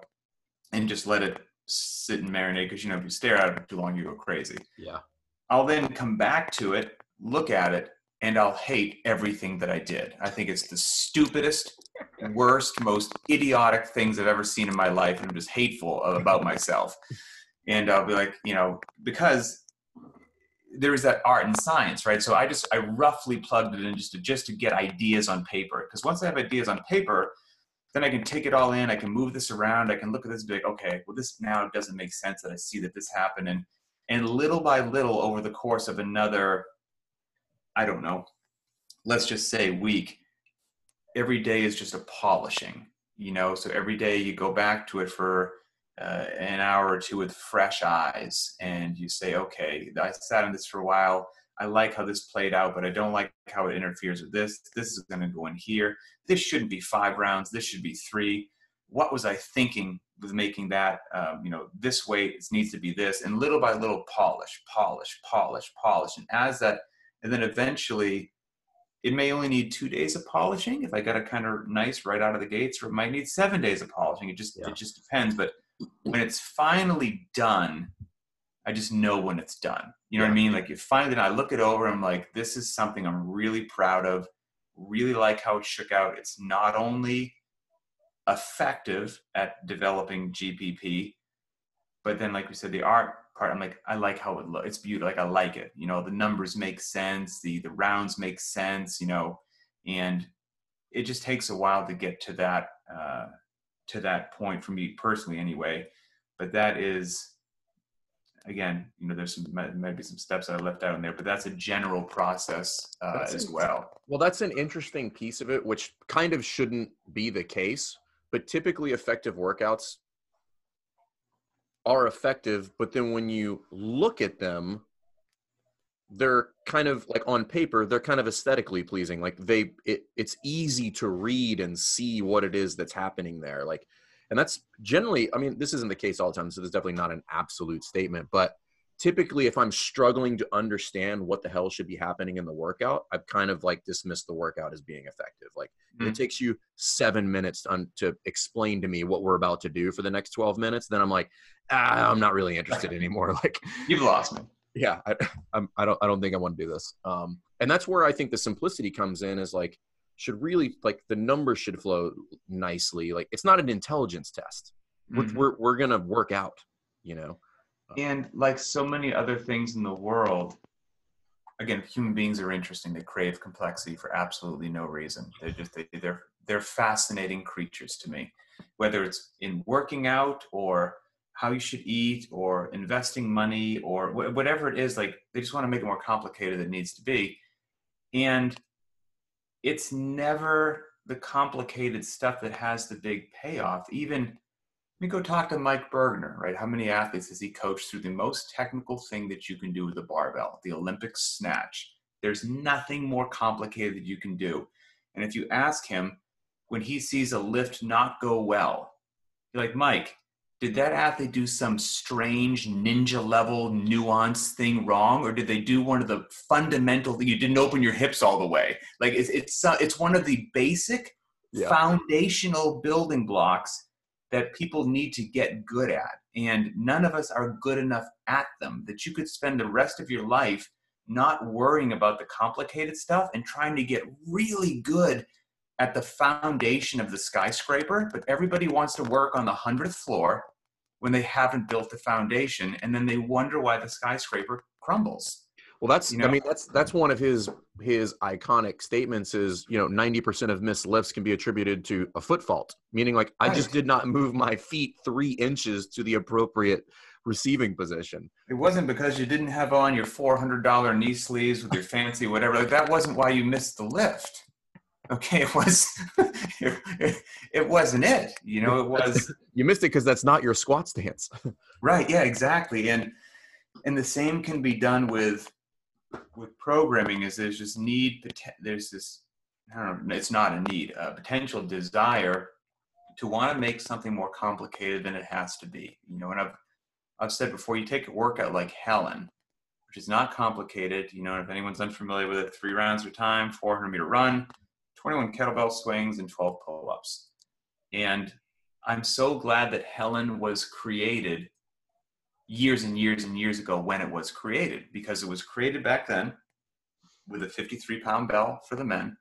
and just let it sit and marinate because you know if you stare at it too long you go crazy. Yeah. I'll then come back to it look at it and i'll hate everything that i did. I think it's the stupidest worst most idiotic things i've ever seen in my life and i'm just hateful about myself and i'll be like you know because there is that art and science right so i just i roughly plugged it in just to just to get ideas on paper because once i have ideas on paper then I can take it all in. I can move this around. I can look at this and be like, okay, well, this now doesn't make sense that I see that this happened. And and little by little over the course of another, I don't know, let's just say week, every day is just a polishing, you know. So every day you go back to it for uh, an hour or two with fresh eyes, and you say, okay, I sat on this for a while. I like how this played out, but I don't like how it interferes with this. This is going to go in here. This shouldn't be five rounds. This should be three. What was I thinking with making that? Um, you know, this way it needs to be this, and little by little, polish, polish, polish, polish, and as that, and then eventually, it may only need two days of polishing if I got it kind of nice right out of the gates, or it might need seven days of polishing. It just yeah. it just depends. But when it's finally done, I just know when it's done. You know yeah. what I mean? Like you find finally, I look it over. I'm like, this is something I'm really proud of. Really like how it shook out. It's not only effective at developing GPP, but then, like we said, the art part. I'm like, I like how it looks. It's beautiful. Like I like it. You know, the numbers make sense. The the rounds make sense. You know, and it just takes a while to get to that uh, to that point for me personally, anyway. But that is again, you know, there's some maybe some steps that I left out in there, but that's a general process uh, as well. Well, that's an interesting piece of it, which kind of shouldn't be the case, but typically effective workouts are effective, but then when you look at them, they're kind of like on paper they're kind of aesthetically pleasing like they it, it's easy to read and see what it is that's happening there like and that's generally, I mean, this isn't the case all the time. So there's definitely not an absolute statement. But typically, if I'm struggling to understand what the hell should be happening in the workout, I've kind of like dismissed the workout as being effective. Like mm-hmm. it takes you seven minutes to, un- to explain to me what we're about to do for the next 12 minutes. Then I'm like, ah, I'm not really interested anymore. Like you've lost me. Yeah, I, I'm, I don't, I don't think I want to do this. Um, and that's where I think the simplicity comes in. Is like should really like the numbers should flow nicely. Like it's not an intelligence test. We're mm-hmm. we're, we're gonna work out, you know. And like so many other things in the world, again, human beings are interesting. They crave complexity for absolutely no reason. They're just they, they're they're fascinating creatures to me. Whether it's in working out or how you should eat or investing money or wh- whatever it is, like they just want to make it more complicated than it needs to be. And it's never the complicated stuff that has the big payoff. Even let me go talk to Mike Burgener right? How many athletes has he coached through the most technical thing that you can do with a barbell, the Olympic snatch? There's nothing more complicated that you can do. And if you ask him when he sees a lift not go well, you're like, Mike, did that athlete do some strange ninja level nuance thing wrong or did they do one of the fundamental you didn't open your hips all the way like it's it's uh, it's one of the basic yeah. foundational building blocks that people need to get good at and none of us are good enough at them that you could spend the rest of your life not worrying about the complicated stuff and trying to get really good at the foundation of the skyscraper, but everybody wants to work on the 100th floor when they haven't built the foundation and then they wonder why the skyscraper crumbles. Well, that's you know? I mean that's that's one of his his iconic statements is, you know, 90% of missed lifts can be attributed to a foot fault, meaning like I just did not move my feet 3 inches to the appropriate receiving position. It wasn't because you didn't have on your $400 knee sleeves with your fancy whatever. Like that wasn't why you missed the lift okay it was it, it wasn't it you know it was you missed it because that's not your squat stance right yeah exactly and and the same can be done with with programming is there's just need there's this I don't know, it's not a need, a potential desire to want to make something more complicated than it has to be. You know, and I've I've said before, you take a workout like Helen, which is not complicated. You know, if anyone's unfamiliar with it, three rounds of time, 400 meter run, 21 kettlebell swings, and 12 pull ups. And I'm so glad that Helen was created years and years and years ago when it was created because it was created back then with a 53 pound bell for the men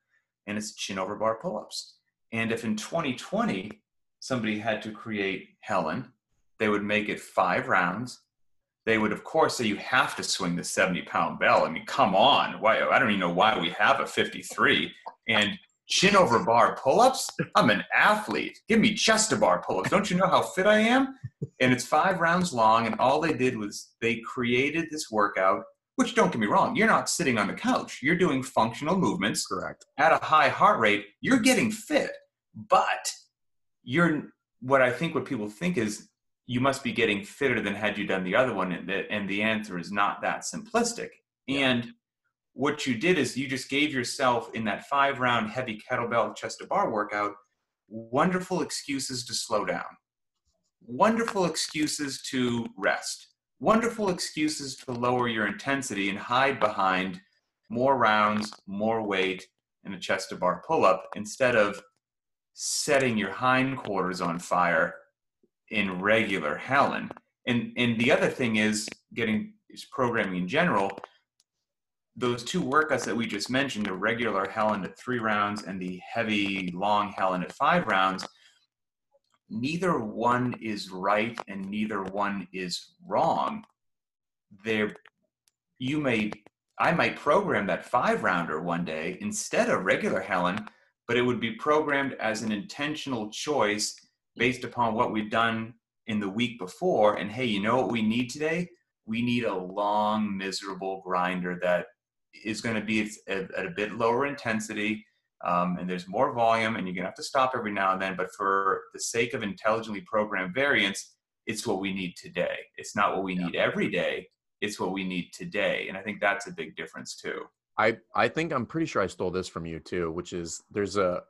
and it's chin over bar pull ups. And if in 2020 somebody had to create Helen, they would make it five rounds. They would, of course, say you have to swing the 70 pound bell. I mean, come on. Why? I don't even know why we have a 53. And chin over bar pull ups? I'm an athlete. Give me chest to bar pull ups. Don't you know how fit I am? And it's five rounds long. And all they did was they created this workout which don't get me wrong, you're not sitting on the couch. You're doing functional movements. Correct. At a high heart rate, you're getting fit. But you're what I think what people think is you must be getting fitter than had you done the other one. And the, and the answer is not that simplistic. And what you did is you just gave yourself in that five round heavy kettlebell chest to bar workout wonderful excuses to slow down, wonderful excuses to rest wonderful excuses to lower your intensity and hide behind more rounds, more weight, and a chest to bar pull up instead of setting your hindquarters on fire in regular Helen. And and the other thing is getting is programming in general. Those two workouts that we just mentioned, the regular Helen at three rounds and the heavy long Helen at five rounds, neither one is right and neither one is wrong. There, you may, I might program that five rounder one day instead of regular Helen, but it would be programmed as an intentional choice based upon what we've done in the week before. And hey, you know what we need today? We need a long, miserable grinder that is going to be at a bit lower intensity um, and there's more volume and you're going to have to stop every now and then but for the sake of intelligently programmed variance it's what we need today it's not what we yeah. need every day it's what we need today and i think that's a big difference too i i think i'm pretty sure i stole this from you too which is there's a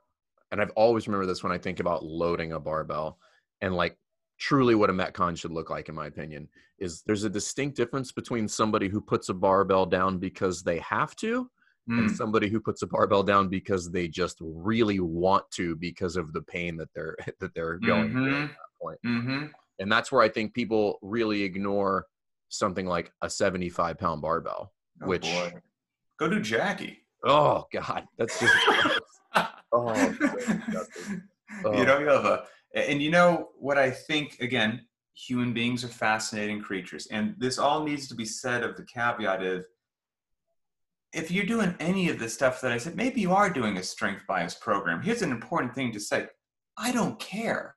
and i've always remember this when i think about loading a barbell and like truly what a metcon should look like in my opinion is there's a distinct difference between somebody who puts a barbell down because they have to mm. and somebody who puts a barbell down because they just really want to because of the pain that they're that they're going mm-hmm. through at that point. Mm-hmm. And that's where I think people really ignore something like a 75 pound barbell, oh, which boy. go to Jackie. Oh God, that's just oh, oh, you know you have a and you know what I think again human beings are fascinating creatures and this all needs to be said of the caveat of if you're doing any of the stuff that I said, maybe you are doing a strength bias program. Here's an important thing to say I don't care.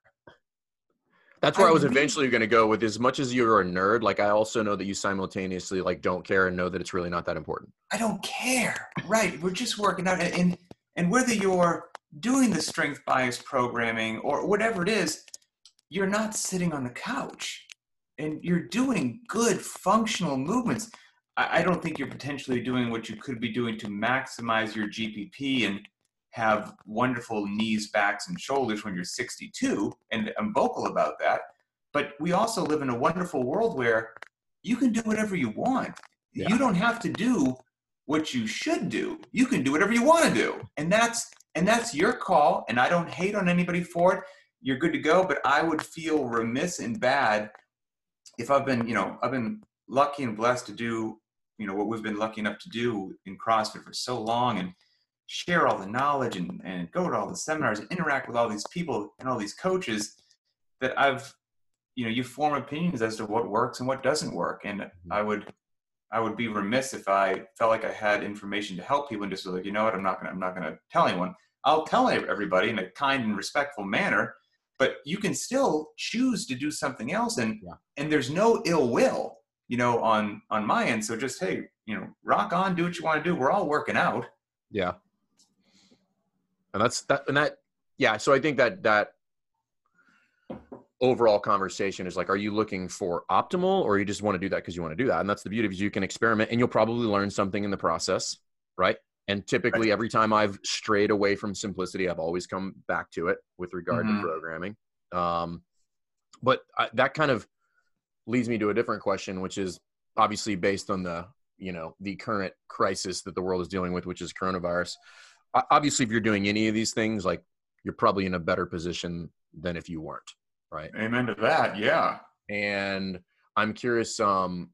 That's where I, I was eventually going to go with as much as you're a nerd, like I also know that you simultaneously like don't care and know that it's really not that important. I don't care. Right. We're just working out and and whether you're doing the strength bias programming or whatever it is, you're not sitting on the couch and you're doing good functional movements. I don't think you're potentially doing what you could be doing to maximize your GPP and have wonderful knees, backs, and shoulders when you're 62. And I'm vocal about that. But we also live in a wonderful world where you can do whatever you want. Yeah. You don't have to do what you should do. You can do whatever you want to do. And that's and that's your call. And I don't hate on anybody for it. You're good to go. But I would feel remiss and bad if I've been, you know, I've been lucky and blessed to do you know what we've been lucky enough to do in CrossFit for so long and share all the knowledge and, and go to all the seminars and interact with all these people and all these coaches that I've you know you form opinions as to what works and what doesn't work and mm-hmm. I would I would be remiss if I felt like I had information to help people and just was like you know what I'm not gonna I'm not gonna tell anyone I'll tell everybody in a kind and respectful manner but you can still choose to do something else and yeah. and there's no ill will you know, on on my end. So just hey, you know, rock on, do what you want to do. We're all working out. Yeah. And that's that and that yeah, so I think that that overall conversation is like are you looking for optimal or you just want to do that because you want to do that and that's the beauty of you can experiment and you'll probably learn something in the process right And typically, right. every time I've strayed away from simplicity, I've always come back to it with regard mm-hmm. to programming. Um, but I, that kind of leads me to a different question, which is obviously based on the you know the current crisis that the world is dealing with, which is coronavirus. Obviously, if you're doing any of these things, like you're probably in a better position than if you weren't, right? Amen to that. Yeah. And I'm curious, um,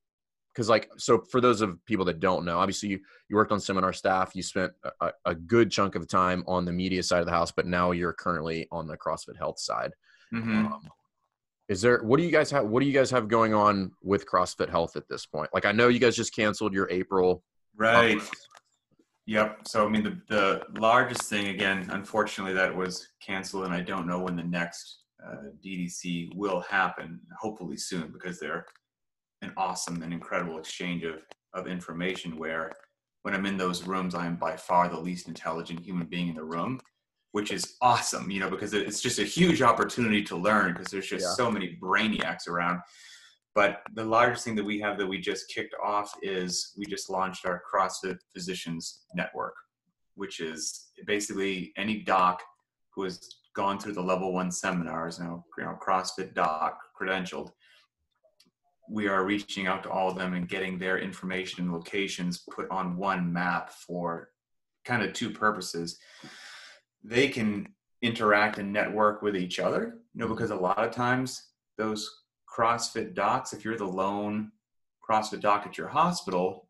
because like so for those of people that don't know obviously you, you worked on seminar staff you spent a, a, good chunk of time on the media side of the house but now you're currently on the crossfit health side mm-hmm. um, is there what do you guys have what do you guys have going on with crossfit health at this point like i know you guys just canceled your april right conference. yep so i mean the, the largest thing again unfortunately that was canceled and i don't know when the next uh, ddc will happen hopefully soon because they're an awesome and incredible exchange of of information where when i'm in those rooms i am by far the least intelligent human being in the room which is awesome, you know, because it's just a huge opportunity to learn because there's just yeah. so many brainiacs around. But the largest thing that we have that we just kicked off is we just launched our CrossFit Physicians Network, which is basically any doc who has gone through the level one seminars, you know, CrossFit doc credentialed. We are reaching out to all of them and getting their information and locations put on one map for kind of two purposes they can interact and network with each other you know because a lot of times those crossfit docs if you're the lone crossfit doc at your hospital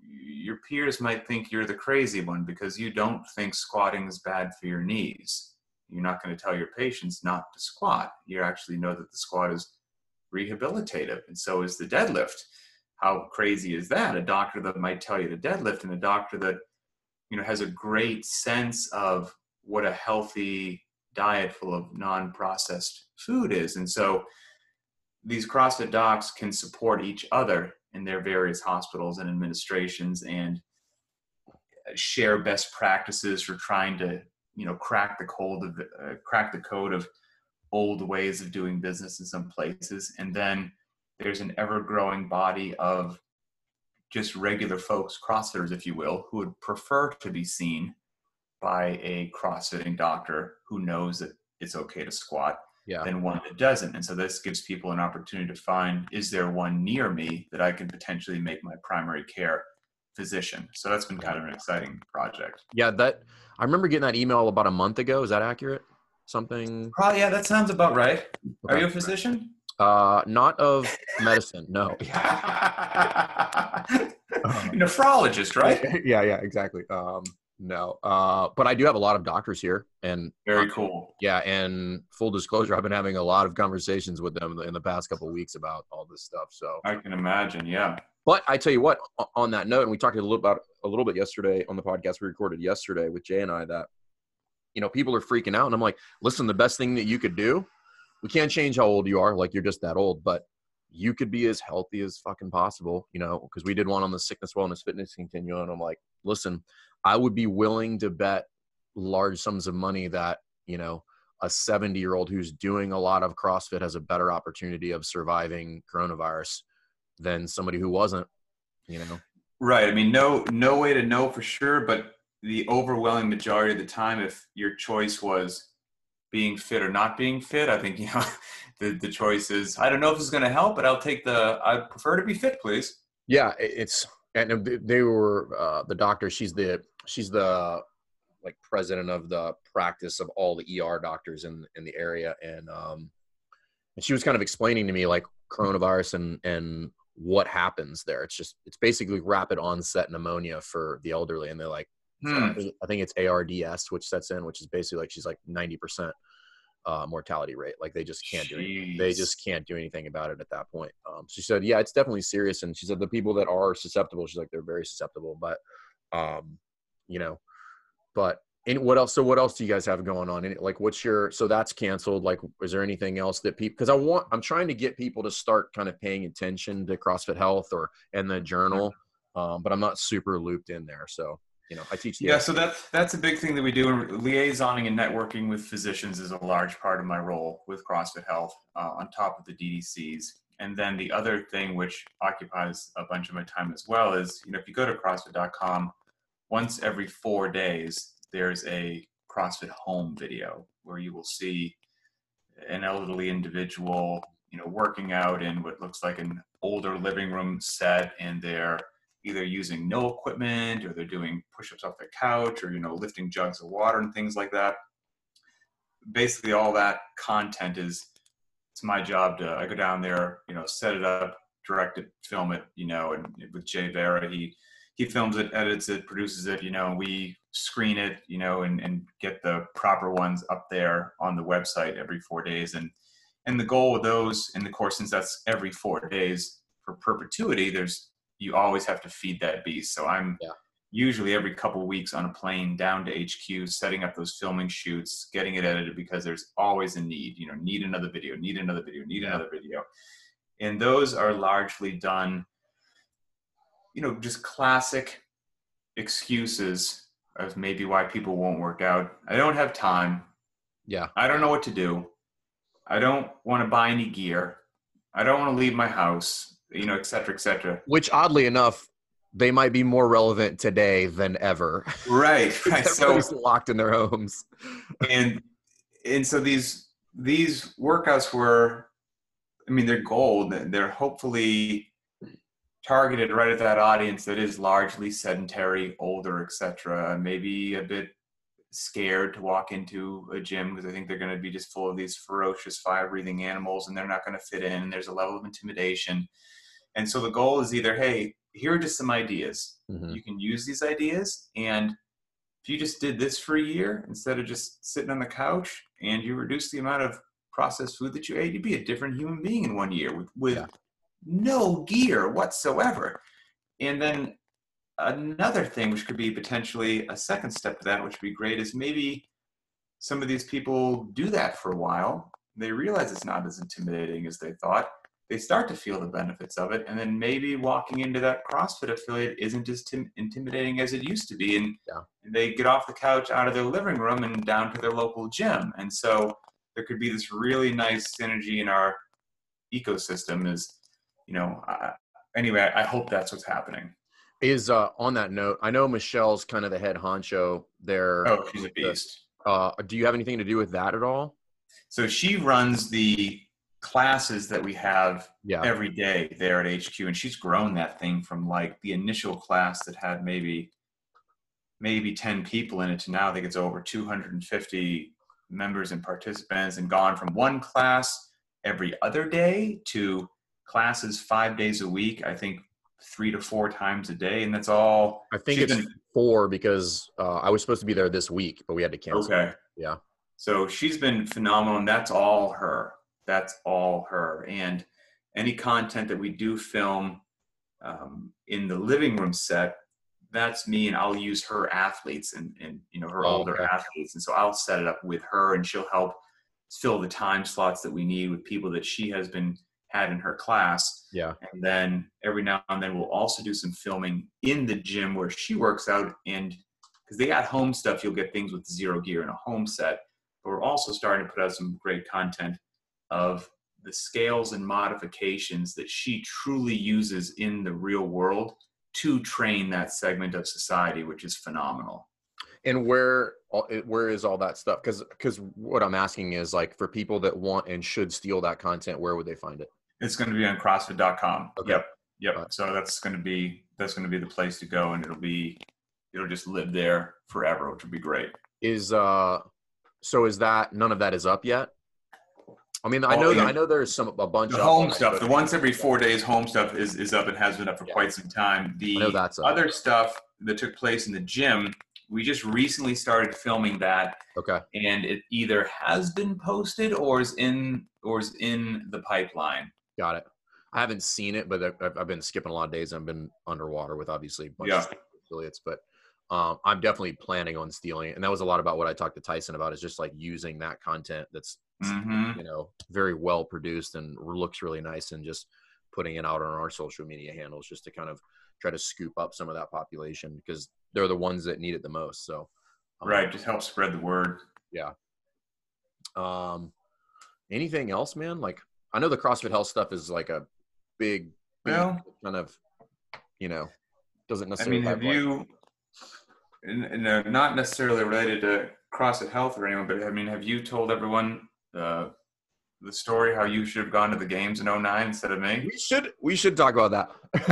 your peers might think you're the crazy one because you don't think squatting is bad for your knees you're not going to tell your patients not to squat. You actually know that the squat is rehabilitative and so is the deadlift. How crazy is that? A doctor that might tell you to deadlift and a doctor that you know has a great sense of what a healthy diet full of non-processed food is. And so these crossfit docs can support each other in their various hospitals and administrations and share best practices for trying to you know crack the code of uh, crack the code of old ways of doing business in some places and then there's an ever growing body of just regular folks crossfitters if you will who would prefer to be seen by a crossfitting doctor who knows that it's okay to squat yeah. than one that doesn't. And so this gives people an opportunity to find is there one near me that I can potentially make my primary care physician. So that's been kind of an exciting project. Yeah, that I remember getting that email about a month ago. Is that accurate? Something Probably yeah, that sounds about right. Okay. Are you a physician? Uh not of medicine, no. Nephrologist, right? Yeah, yeah, exactly. Um no, uh, but I do have a lot of doctors here, and very cool. Yeah, and full disclosure, I've been having a lot of conversations with them in the past couple weeks about all this stuff. So I can imagine, yeah. But I tell you what, on that note, and we talked a little about a little bit yesterday on the podcast we recorded yesterday with Jay and I that you know people are freaking out, and I'm like, listen, the best thing that you could do, we can't change how old you are, like you're just that old, but you could be as healthy as fucking possible, you know, because we did one on the sickness, wellness, fitness continuum. And I'm like, listen, I would be willing to bet large sums of money that, you know, a 70 year old who's doing a lot of CrossFit has a better opportunity of surviving coronavirus than somebody who wasn't, you know? Right. I mean, no, no way to know for sure, but the overwhelming majority of the time, if your choice was being fit or not being fit, I think, you know, the, the choice is, I don't know if it's going to help, but I'll take the, I prefer to be fit, please. Yeah. It's, and they were uh, the doctor. She's the she's the like president of the practice of all the ER doctors in in the area, and um, and she was kind of explaining to me like coronavirus and and what happens there. It's just it's basically rapid onset pneumonia for the elderly, and they're like, hmm. I think it's ARDS which sets in, which is basically like she's like ninety percent uh, mortality rate. Like they just can't Jeez. do anything. They just can't do anything about it at that point. Um, she said, yeah, it's definitely serious. And she said the people that are susceptible, she's like they're very susceptible. But um, you know, but and what else? So what else do you guys have going on? And like, what's your? So that's canceled. Like, is there anything else that people? Because I want, I'm trying to get people to start kind of paying attention to CrossFit Health or and the journal, um, but I'm not super looped in there. So you know, I teach. yeah, so that's that's a big thing that we do. Liaisoning and networking with physicians is a large part of my role with CrossFit Health, uh, on top of the DDCs. And then the other thing, which occupies a bunch of my time as well, is you know if you go to CrossFit.com once every four days, there's a CrossFit home video where you will see an elderly individual, you know, working out in what looks like an older living room set, and they're either using no equipment or they're doing push-ups off the couch or you know lifting jugs of water and things like that. Basically all that content is it's my job to i go down there you know set it up direct it film it you know and with jay vera he he films it edits it produces it you know we screen it you know and, and get the proper ones up there on the website every four days and and the goal with those in the course since that's every four days for perpetuity there's you always have to feed that beast. So I'm yeah. usually every couple weeks on a plane down to HQ, setting up those filming shoots, getting it edited because there's always a need. You know, need another video, need another video, need yeah. another video, and those are largely done. You know, just classic excuses of maybe why people won't work out. I don't have time. Yeah. I don't know what to do. I don't want to buy any gear. I don't want to leave my house you know, et cetera, et cetera. Which oddly enough, they might be more relevant today than ever. Right, right. so locked in their homes. and and so these these workouts were, I mean, they're gold. They're hopefully targeted right at that audience that is largely sedentary, older, etc. Maybe a bit scared to walk into a gym because I think they're going to be just full of these ferocious fire breathing animals and they're not going to fit in. And there's a level of intimidation. And so the goal is either, hey, here are just some ideas. Mm-hmm. You can use these ideas. And if you just did this for a year instead of just sitting on the couch and you reduce the amount of processed food that you ate, you'd be a different human being in one year with, with yeah. No gear whatsoever. And then another thing, which could be potentially a second step to that, which would be great, is maybe some of these people do that for a while. They realize it's not as intimidating as they thought they start to feel the benefits of it and then maybe walking into that crossfit affiliate isn't as tim- intimidating as it used to be and yeah. they get off the couch out of their living room and down to their local gym and so there could be this really nice synergy in our ecosystem is you know uh, anyway I, I hope that's what's happening. Is uh, on that note i know michelle's kind of the head honcho there. Oh she's a beast. uh, do you have anything to do with that at all? So she runs the classes that we have yeah. every day there at HQ, and she's grown that thing from like the initial class that had maybe maybe 10 people in it to now I think it's over 250 members and participants and gone from one class every other day to classes five days a week i think three to four times a day and that's all i think it's been, four because uh, i was supposed to be there this week but we had to cancel. Okay. Yeah. So she's been phenomenal and that's all her. That's all her. And any content that we do film um, in the living room set, that's me, and I'll use her athletes and, and you know her oh, older okay. athletes, and so I'll set it up with her, and she'll help fill the time slots that we need with people that she has been had in her class. Yeah. And then every now and then we'll also do some filming in the gym where she works out and because they got home stuff, you'll get things with zero gear in a home set. But we're also starting to put out some great content of the scales and modifications that she truly uses in the real world to train that segment of society, which is phenomenal. And where where is all that stuff? Because because what I'm asking is like for people that want and should steal that content, where would they find it? It's going to be on CrossFit.com. Okay. Yep, yep. Right. So that's going to be that's going to be the place to go, and it'll be it'll just live there forever, which would be great. Is uh, so is that none of that is up yet? I mean, I know, that, I know there's some a bunch the of home stuff. The once every four days home stuff is, is up and has been up for yeah. quite some time. The other stuff that took place in the gym, we just recently started filming that. Okay. And it either has been posted or is in or is in the pipeline. Got it. I haven't seen it, but I've, I've been skipping a lot of days. I've been underwater with obviously a bunch yeah. of affiliates, but um, I'm definitely planning on stealing it. And that was a lot about what I talked to Tyson about is just like using that content that's, mm-hmm. you know, very well produced and looks really nice and just putting it out on our social media handles just to kind of try to scoop up some of that population because they're the ones that need it the most. So, um, right. Just help spread the word. Yeah. Um, anything else, man? Like, I know the CrossFit health stuff is like a big, big well, kind of, you know, doesn't necessarily. I mean, have, have you, uh, not necessarily related to CrossFit Health or anyone, but I mean, have you told everyone uh, the story how you should have gone to the games in 09 instead of me? We should we should talk about that.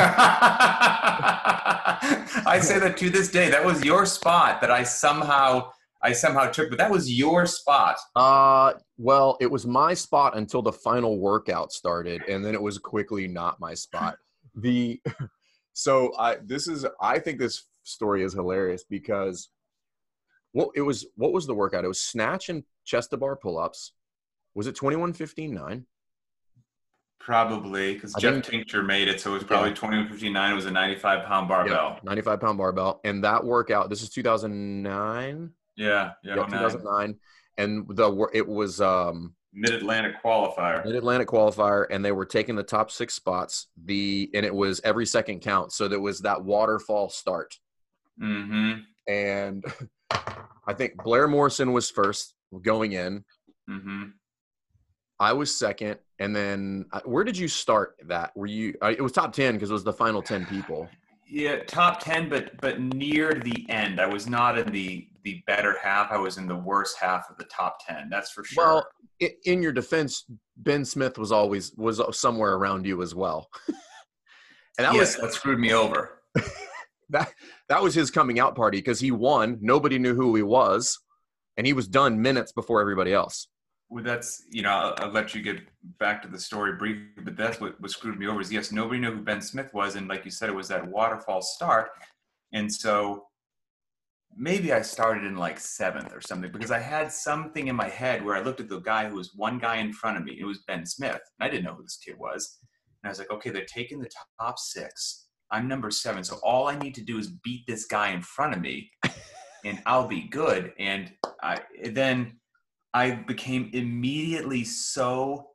I say that to this day. That was your spot that I somehow I somehow took, but that was your spot. Uh well, it was my spot until the final workout started, and then it was quickly not my spot. the so I this is I think this story is hilarious because well, it was what was the workout? It was snatch and chest to bar pull ups. Was it twenty one fifteen nine? Probably because Jeff Tincture made it, so it was probably yeah. twenty one fifty nine. It was a ninety five pound barbell. Yeah, ninety five pound barbell, and that workout. This is two thousand nine. Yeah, yeah, two thousand nine, and the it was um Mid Atlantic qualifier. Mid Atlantic qualifier, and they were taking the top six spots. The and it was every second count, so there was that waterfall start. Mm-hmm. And I think Blair Morrison was first going in. Mm-hmm. I was second, and then uh, where did you start that? Were you? Uh, it was top ten because it was the final ten people. Yeah, top ten, but but near the end. I was not in the the better half. I was in the worst half of the top ten. That's for sure. Well, in your defense, Ben Smith was always was somewhere around you as well. and that yes, was that screwed me over. that that was his coming out party because he won. Nobody knew who he was, and he was done minutes before everybody else. Well, that's you know I'll, I'll, let you get back to the story briefly, but that's what, what screwed me over. Is yes, nobody knew who Ben Smith was, and like you said, it was that waterfall start, and so maybe I started in like seventh or something because I had something in my head where I looked at the guy who was one guy in front of me. It was Ben Smith, and I didn't know who this kid was, and I was like, okay, they're taking the top six I'm number seven. So all I need to do is beat this guy in front of me and I'll be good. And I, then I became immediately so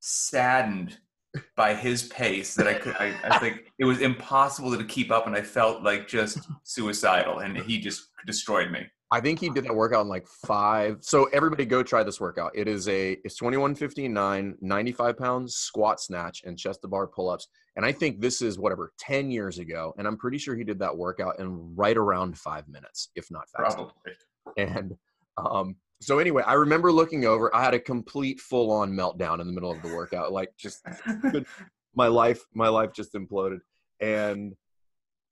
saddened by his pace that I could, I, I think it was impossible to keep up and I felt like just suicidal and he just destroyed me. I think he did that workout in like five. So everybody go try this workout. It is a it's 2159, 95 pounds squat snatch and chest to bar pull-ups. And I think this is whatever 10 years ago. And I'm pretty sure he did that workout in right around five minutes, if not faster. Probably. And um, so anyway, I remember looking over. I had a complete full-on meltdown in the middle of the workout. Like just my life, my life just imploded. And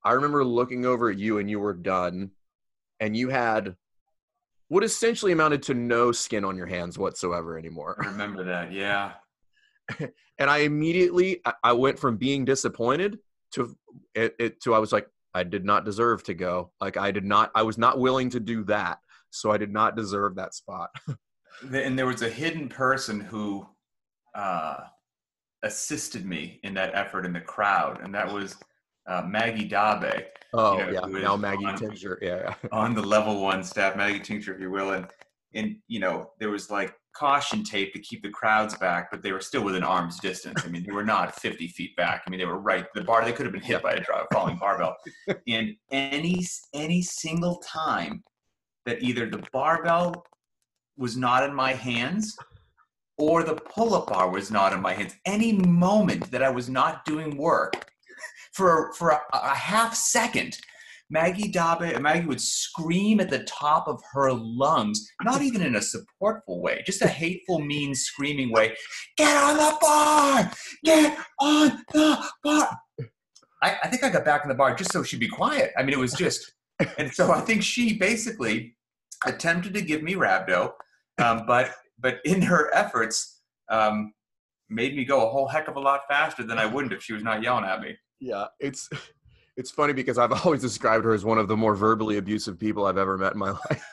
I remember looking over at you and you were done and you had what essentially amounted to no skin on your hands whatsoever anymore. I remember that, yeah. and I immediately I went from being disappointed to it, it to I was like I did not deserve to go. Like I did not I was not willing to do that. So I did not deserve that spot. and there was a hidden person who uh, assisted me in that effort in the crowd, and that was uh, Maggie Dabbs. Oh you know, yeah, now Maggie on, Tincture, yeah, on the level one staff, Maggie Tincture, if you will, and and you know there was like caution tape to keep the crowds back, but they were still within arm's distance. I mean, they were not 50 feet back. I mean, they were right. The bar they could have been hit by a drive falling barbell. and any any single time that either the barbell was not in my hands or the pull-up bar was not in my hands, any moment that I was not doing work for for a, a half second. Maggie Dabbs, Maggie would scream at the top of her lungs, not even in a supportful way, just a hateful, mean, screaming way. Get on the bar! Get on the bar! I, I think I got back in the bar just so she'd be quiet. I mean, it was just, and so I think she basically attempted to give me rhabdo, um, but but in her efforts, um, made me go a whole heck of a lot faster than I wouldn't if she was not yelling at me. Yeah, it's it's funny because I've always described her as one of the more verbally abusive people I've ever met in my life.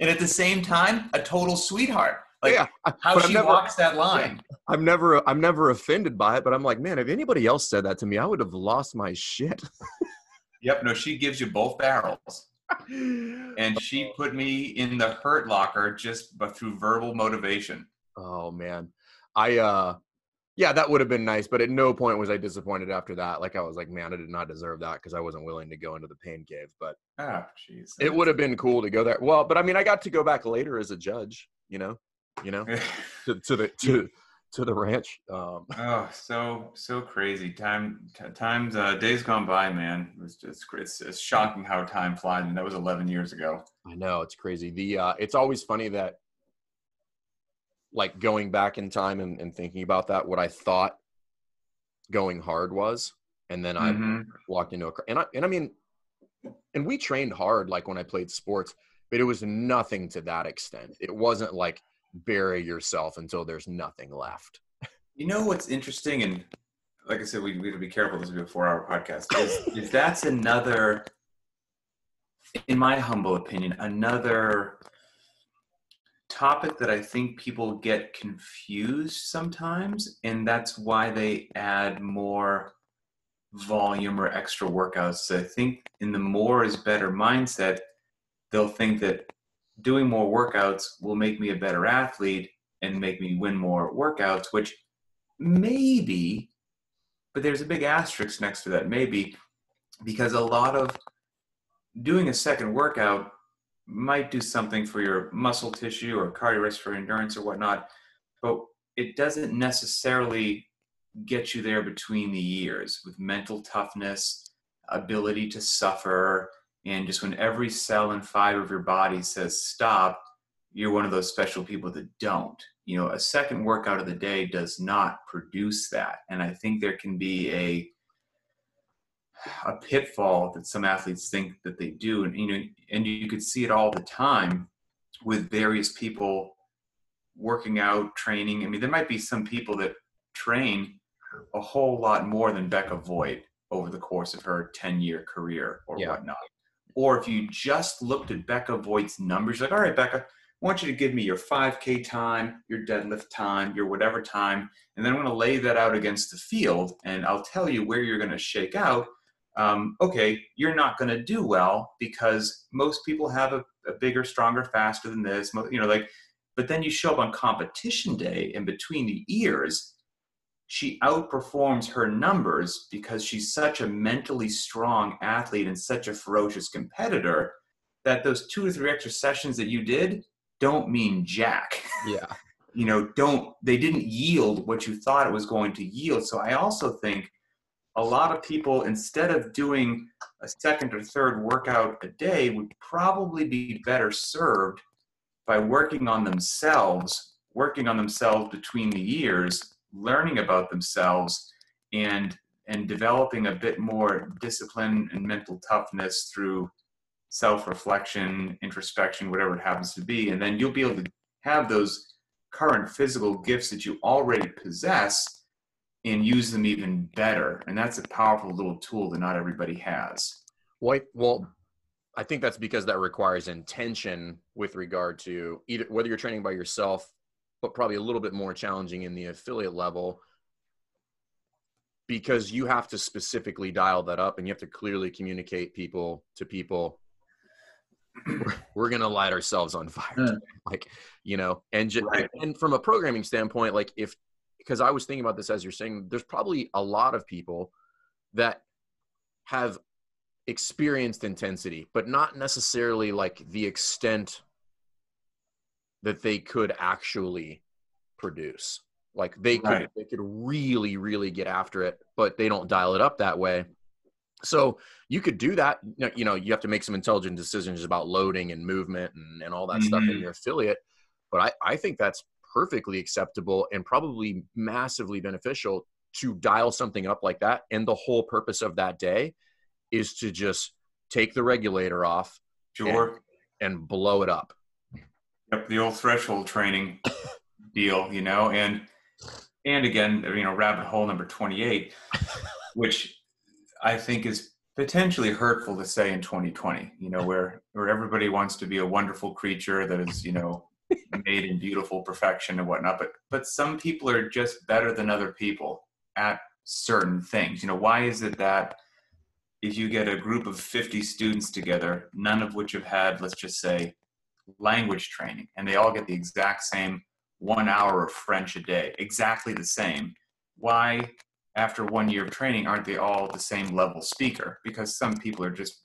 And at the same time, a total sweetheart. Like yeah, how she never, walks that line. Yeah, I'm never I'm never offended by it, but I'm like, man, if anybody else said that to me, I would have lost my shit. yep, no, she gives you both barrels. and she put me in the hurt locker just but through verbal motivation. Oh man. I uh yeah, that would have been nice, but at no point was I disappointed after that. Like I was like, man, I did not deserve that because I wasn't willing to go into the pain cave. But oh, jeez, it would have been cool to go there. Well, but I mean, I got to go back later as a judge. You know, you know, to, to the to to the ranch. Um, oh, so so crazy. Time t- times uh, days gone by, man. It was just it's, it's shocking how time flies, and that was 11 years ago. I know it's crazy. The uh, it's always funny that like going back in time and, and thinking about that, what I thought going hard was, and then mm-hmm. I walked into a and I and I mean, and we trained hard like when I played sports, but it was nothing to that extent. It wasn't like bury yourself until there's nothing left. You know what's interesting, and like I said, we we to be careful. This will be a four-hour podcast. Is, is that's another, in my humble opinion, another topic that I think people get confused sometimes, and that's why they add more volume or extra workouts. So I think in the more is better mindset, they'll think that doing more workouts will make me a better athlete and make me win more workouts, which maybe, but there's a big asterisk next to that, maybe, because a lot of doing a second workout might do something for your muscle tissue or cardiorespiratory endurance or whatnot, but it doesn't necessarily get you there between the years with mental toughness, ability to suffer, and just when every cell and fiber of your body says stop, you're one of those special people that don't. You know, a second workout of the day does not produce that. And I think there can be a a pitfall that some athletes think that they do and you know and you could see it all the time with various people working out training i mean there might be some people that train a whole lot more than becca voigt over the course of her 10 year career or yeah. whatnot or if you just looked at becca voigt's numbers like all right becca I want you to give me your 5K time, your deadlift time, your whatever time, and then I'm going to lay that out against the field, and I'll tell you where you're going to shake out um, okay, you're not going to do well because most people have a, a, bigger, stronger, faster than this. You know, like, but then you show up on competition day, and between the ears, she outperforms her numbers because she's such a mentally strong athlete and such a ferocious competitor that those two or three extra sessions that you did don't mean jack. Yeah. you know, don't they didn't yield what you thought it was going to yield. So I also think a lot of people, instead of doing a second or third workout a day, would probably be better served by working on themselves, working on themselves between the years, learning about themselves, and and developing a bit more discipline and mental toughness through self-reflection, introspection, whatever it happens to be, and then you'll be able to have those current physical gifts that you already possess and use them even better. And that's a powerful little tool that not everybody has. Well, well, I think that's because that requires intention with regard to either whether you're training by yourself, but probably a little bit more challenging in the affiliate level because you have to specifically dial that up and you have to clearly communicate people to people we're, gonna light ourselves on fire hmm. yeah. like you know and just, right. and from a programming standpoint like if because I was thinking about this as you're saying, there's probably a lot of people that have experienced intensity, but not necessarily like the extent that they could actually produce. Like they could right. they could really, really get after it, but they don't dial it up that way. So you could do that. You know, you have to make some intelligent decisions about loading and movement and, and all that mm-hmm. stuff in mm-hmm. your affiliate. But I, I think that's perfectly acceptable and probably massively beneficial to dial something up like that. And the whole purpose of that day is to just take the regulator off sure. and, and blow it up. Yep, the old threshold training deal, you know, and and again, you know, rabbit hole number 28, which I think is potentially hurtful to say in 2020, you know, where where everybody wants to be a wonderful creature that is, you know, made in beautiful perfection and whatnot. But but some people are just better than other people at certain things. You know, why is it that if you get a group of 50 students together, none of which have had, let's just say, language training, and they all get the exact same one hour of French a day, exactly the same, why after one year of training aren't they all the same level speaker? Because some people are just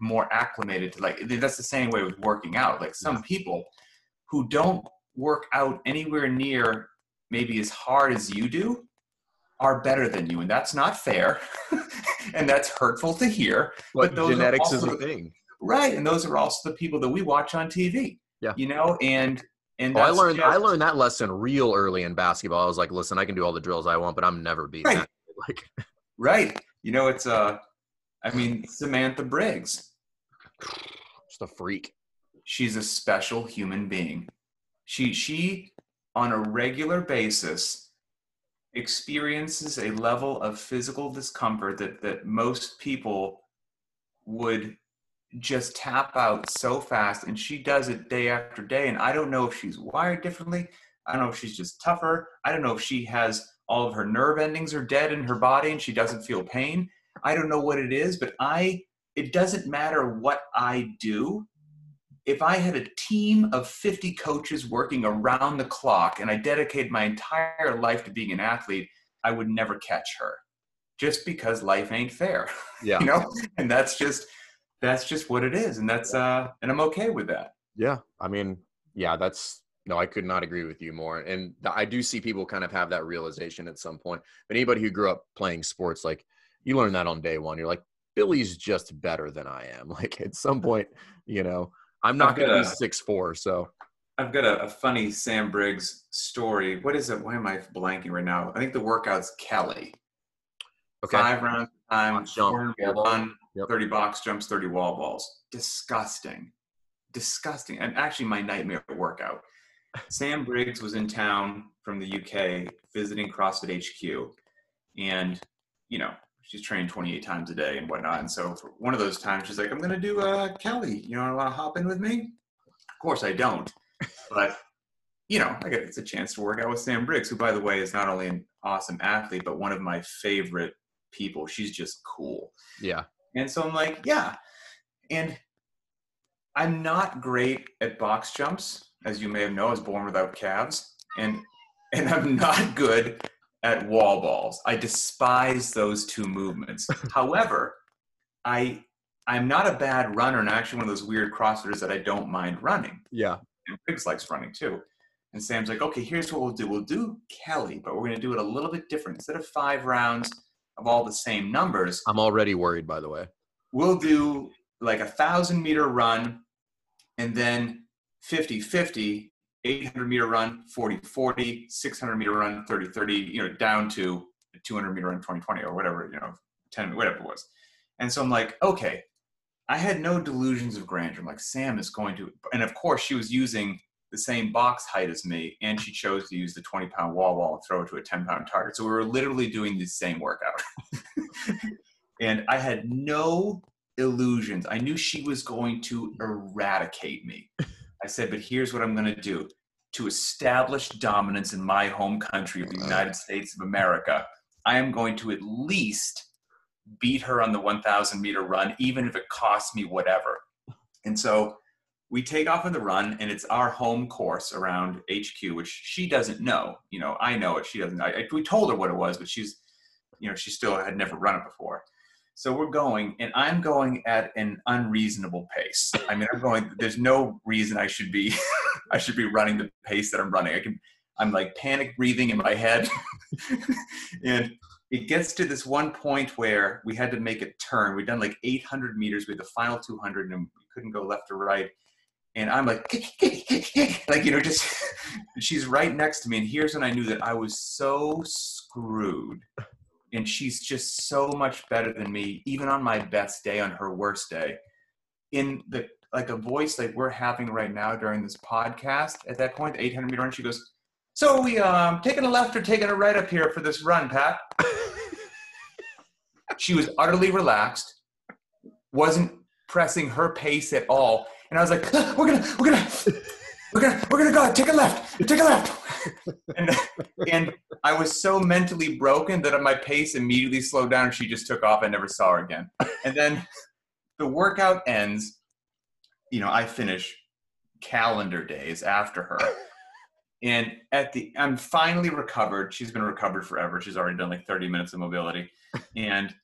more acclimated to like that's the same way with working out. Like some people who don't work out anywhere near maybe as hard as you do are better than you and that's not fair and that's hurtful to hear but, but genetics is a thing right and those are also the people that we watch on tv yeah you know and and oh, I learned just, I learned that lesson real early in basketball. I was like, listen, I can do all the drills I want, but I'm never beating right. that. Like, right? You know, it's uh, I mean, Samantha Briggs, just a freak. She's a special human being. She she on a regular basis experiences a level of physical discomfort that that most people would just tap out so fast and she does it day after day and i don't know if she's wired differently i don't know if she's just tougher i don't know if she has all of her nerve endings are dead in her body and she doesn't feel pain. I don't know what it is but i it doesn't matter what i do. If i had a team of 50 coaches working around the clock and i dedicated my entire life to being an athlete i would never catch her just because life ain't fair yeah. you know? And that's just that's just what it is and that's uh and i'm okay with that. Yeah i mean yeah that's no i could not agree with you more and i do see people kind of have that realization at some point but anybody who grew up playing sports like you learn that on day one you're like billy's just better than i am like at some point you know i'm not going to be six four so. I've got a, a, funny sam briggs story what is it why am i blanking right now? I think the workout's kelly. Okay. Five rounds time jump, run Yep. 30 box jumps, 30 wall balls. Disgusting. Disgusting. And actually, my nightmare workout. Sam Briggs was in town from the UK visiting CrossFit HQ. And, you know, she's trained 28 times a day and whatnot. And so for one of those times, she's like, I'm going to do a uh, Kelly. You know, want to hop in with me? Of course, I don't. But, you know, I get it's a chance to work out with Sam Briggs, who, by the way, is not only an awesome athlete, but one of my favorite people. She's just cool. Yeah. And so I'm like, yeah. And I'm not great at box jumps, as you may have known, I was born without calves. And and I'm not good at wall balls. I despise those two movements. However, I I'm not a bad runner and I'm actually one of those weird CrossFitters that I don't mind running. Yeah. And Briggs likes running too. And Sam's like, okay, here's what we'll do. We'll do Kelly, but we're going to do it a little bit different. Instead of five rounds, of all the same numbers. I'm already worried, by the way. We'll do like a thousand meter run and then 50 50, 800 meter run, 40 40, 600 meter run, 30 30, you know, down to 200 meter run, 2020 or whatever, you know, 10, whatever it was. And so I'm like, okay, I had no delusions of grandeur. I'm like, Sam is going to, and of course, she was using the same box height as me, and she chose to use the 20 pound wall ball and throw it to a 10 pound target. So we were literally doing the same workout. and I had no illusions. I knew she was going to eradicate me. I said, but here's what I'm going to do to establish dominance in my home country of the uh-huh. United States of America. I am going to at least beat her on the 1,000 meter run, even if it costs me whatever. And so we take off on the run and it's our home course around HQ, which she doesn't know. You know, I know it. She doesn't. I, we told her what it was, but she's, you know, she still had never run it before. So we're going, and I'm going at an unreasonable pace. I mean, I'm going. There's no reason I should be, I should be running the pace that I'm running. I can. I'm like panic breathing in my head, and it gets to this one point where we had to make a turn. We'd done like 800 meters. Had the final 200, and we couldn't go left or right and I'm like, like you know, just she's right next to me, and here's when I knew that I was so screwed. And she's just so much better than me, even on my best day, on her worst day. In the like a voice like we're having right now during this podcast, at that point, the 800 meter run, she goes, "So we um taking a left or taking a right up here for this run, Pat?" she was utterly relaxed, wasn't pressing her pace at all and I was like, we're gonna, we're gonna, we're gonna, we're gonna go. Take a left. Take a left. and, and I was so mentally broken that my pace immediately slowed down. And she just took off. I never saw her again. And then the workout ends. You know, I finish calendar days after her. And at the, I'm finally recovered. She's been recovered forever. She's already done like 30 minutes of mobility. And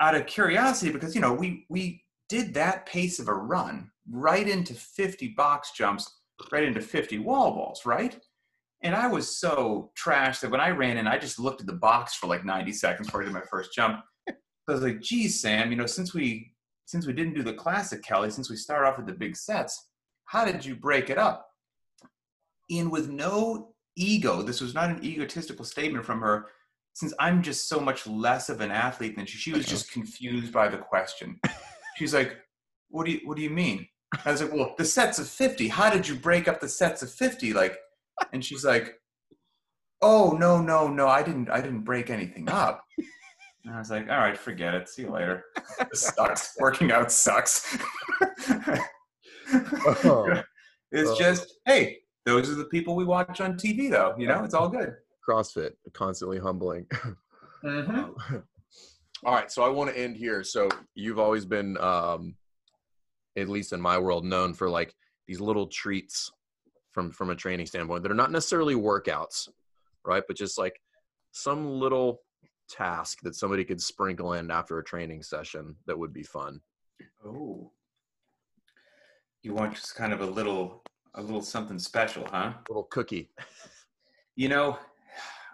out of curiosity, because you know, we we did that pace of a run right into 50 box jumps, right into 50 wall balls, right? And I was so trashed that when I ran in, I just looked at the box for like 90 seconds before I did my first jump. I was like, geez, Sam, you know, since we since we didn't do the classic Kelly, since we started off with the big sets, how did you break it up? And with no ego, this was not an egotistical statement from her, since I'm just so much less of an athlete than she, she was just confused by the question. She's like, What do you what do you mean? I was like, Well, the sets of 50, how did you break up the sets of 50? Like, and she's like, Oh no, no, no, I didn't I didn't break anything up. And I was like, all right, forget it. See you later. this sucks. Working out sucks. oh, it's oh. just, hey, those are the people we watch on TV, though. You know, it's all good. CrossFit, constantly humbling. Mm-hmm. all right, so I want to end here. So you've always been, um, at least in my world, known for like these little treats from from a training standpoint that are not necessarily workouts, right? But just like some little task that somebody could sprinkle in after a training session that would be fun. Oh, you want just kind of a little a little something special, huh? A little cookie. you know,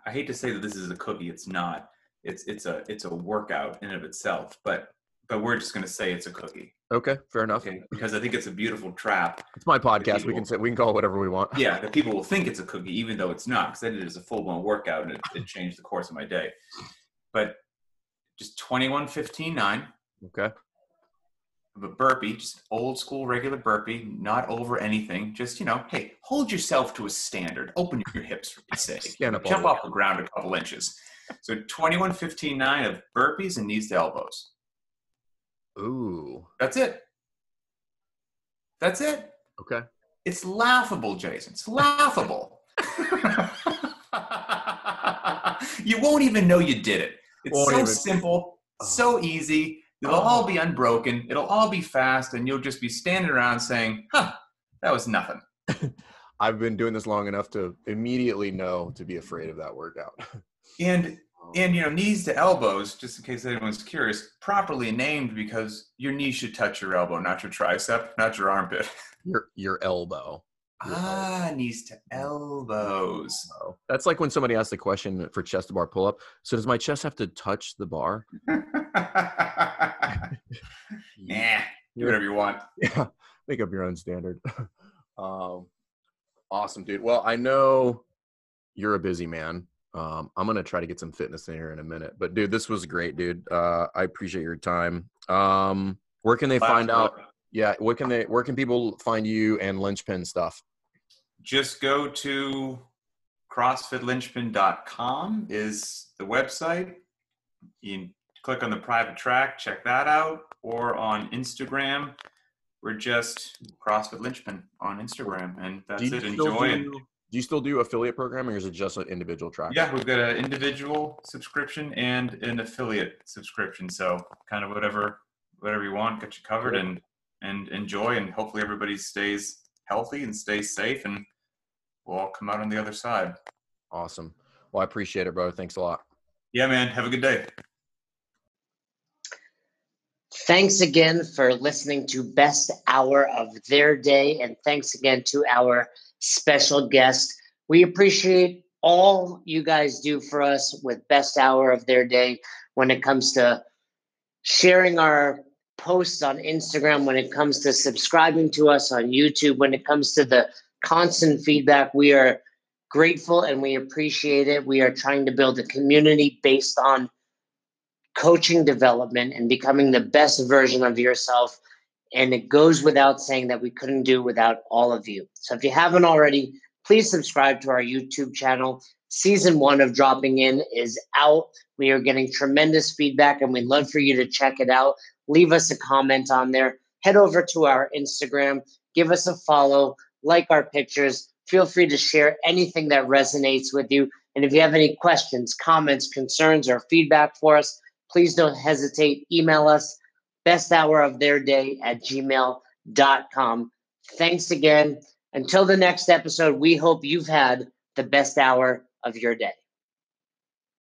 I hate to say that this is a cookie. It's not. It's it's a it's a workout in of itself. But but we're just going to say it's a cookie. Okay, fair enough. Okay, because I think it's a beautiful trap. It's my podcast. People, we can say we can call it whatever we want. Yeah, the people will think it's a cookie, even though it's not, because I did it as a full blown workout and it, it changed the course of my day. But just twenty one fifteen nine. Okay of a burpee, just old school regular burpee, not over anything. Just, you know, hey, hold yourself to a standard. Open your hips for Pete's sake. Jump off the ground a couple inches. So 21, 15, 9 of burpees and knees to elbows. Ooh. That's it. That's it. Okay. It's laughable, Jason. It's laughable. you won't even know you did it. It's won't so even. simple, oh. so easy It'll oh. all be unbroken. It'll all be fast, and you'll just be standing around saying, "Huh, that was nothing." I've been doing this long enough to immediately know to be afraid of that workout. and and you know, knees to elbows, just in case anyone's curious, properly named because your knee should touch your elbow, not your tricep, not your armpit. Your your elbow. ah, knees to elbows. That's like when somebody asks the question for chest to bar pull up. So does my chest have to touch the bar? yeah, do whatever you want. Yeah, make up your own standard. um, awesome, dude. Well, I know you're a busy man. Um, I'm gonna try to get some fitness in here in a minute. But dude, this was great, dude. Uh, I appreciate your time. Um, where can they Last find out? Yeah, what can they? Where can people find you and linchpin stuff? Just go to crossfitlinchpin.com is the website. You click on the private track, check that out, or on Instagram. We're just CrossFit Linchpin on Instagram, and that's it. Enjoy do, Do you still do affiliate programming, or is it just an individual track? Yeah, we've got an individual subscription and an affiliate subscription. So kind of whatever whatever you want, get you covered, and and enjoy, and hopefully everybody stays healthy and stays safe, and we'll all come out on the other side. Awesome. Well, I appreciate it, brother. Thanks a lot. Yeah, man. Have a good day. Thanks again for listening to Best Hour of Their Day. And thanks again to our special guest. We appreciate all you guys do for us with Best Hour of Their Day when it comes to sharing our posts on Instagram, when it comes to subscribing to us on YouTube, when it comes to the constant feedback. We are grateful and we appreciate it. We are trying to build a community based on coaching development and becoming the best version of yourself. And it goes without saying that we couldn't do without all of you. So if you haven't already, please subscribe to our YouTube channel. Season one of Dropping In is out. We are getting tremendous feedback and we'd love for you to check it out. Leave us a comment on there. Head over to our Instagram, give us a follow, like our pictures. Feel free to share anything that resonates with you. And if you have any questions, comments, concerns, or feedback for us, please don't hesitate. Email us best hour of their day at gmail.com. Thanks again. Until the next episode, we hope you've had the best hour of your day.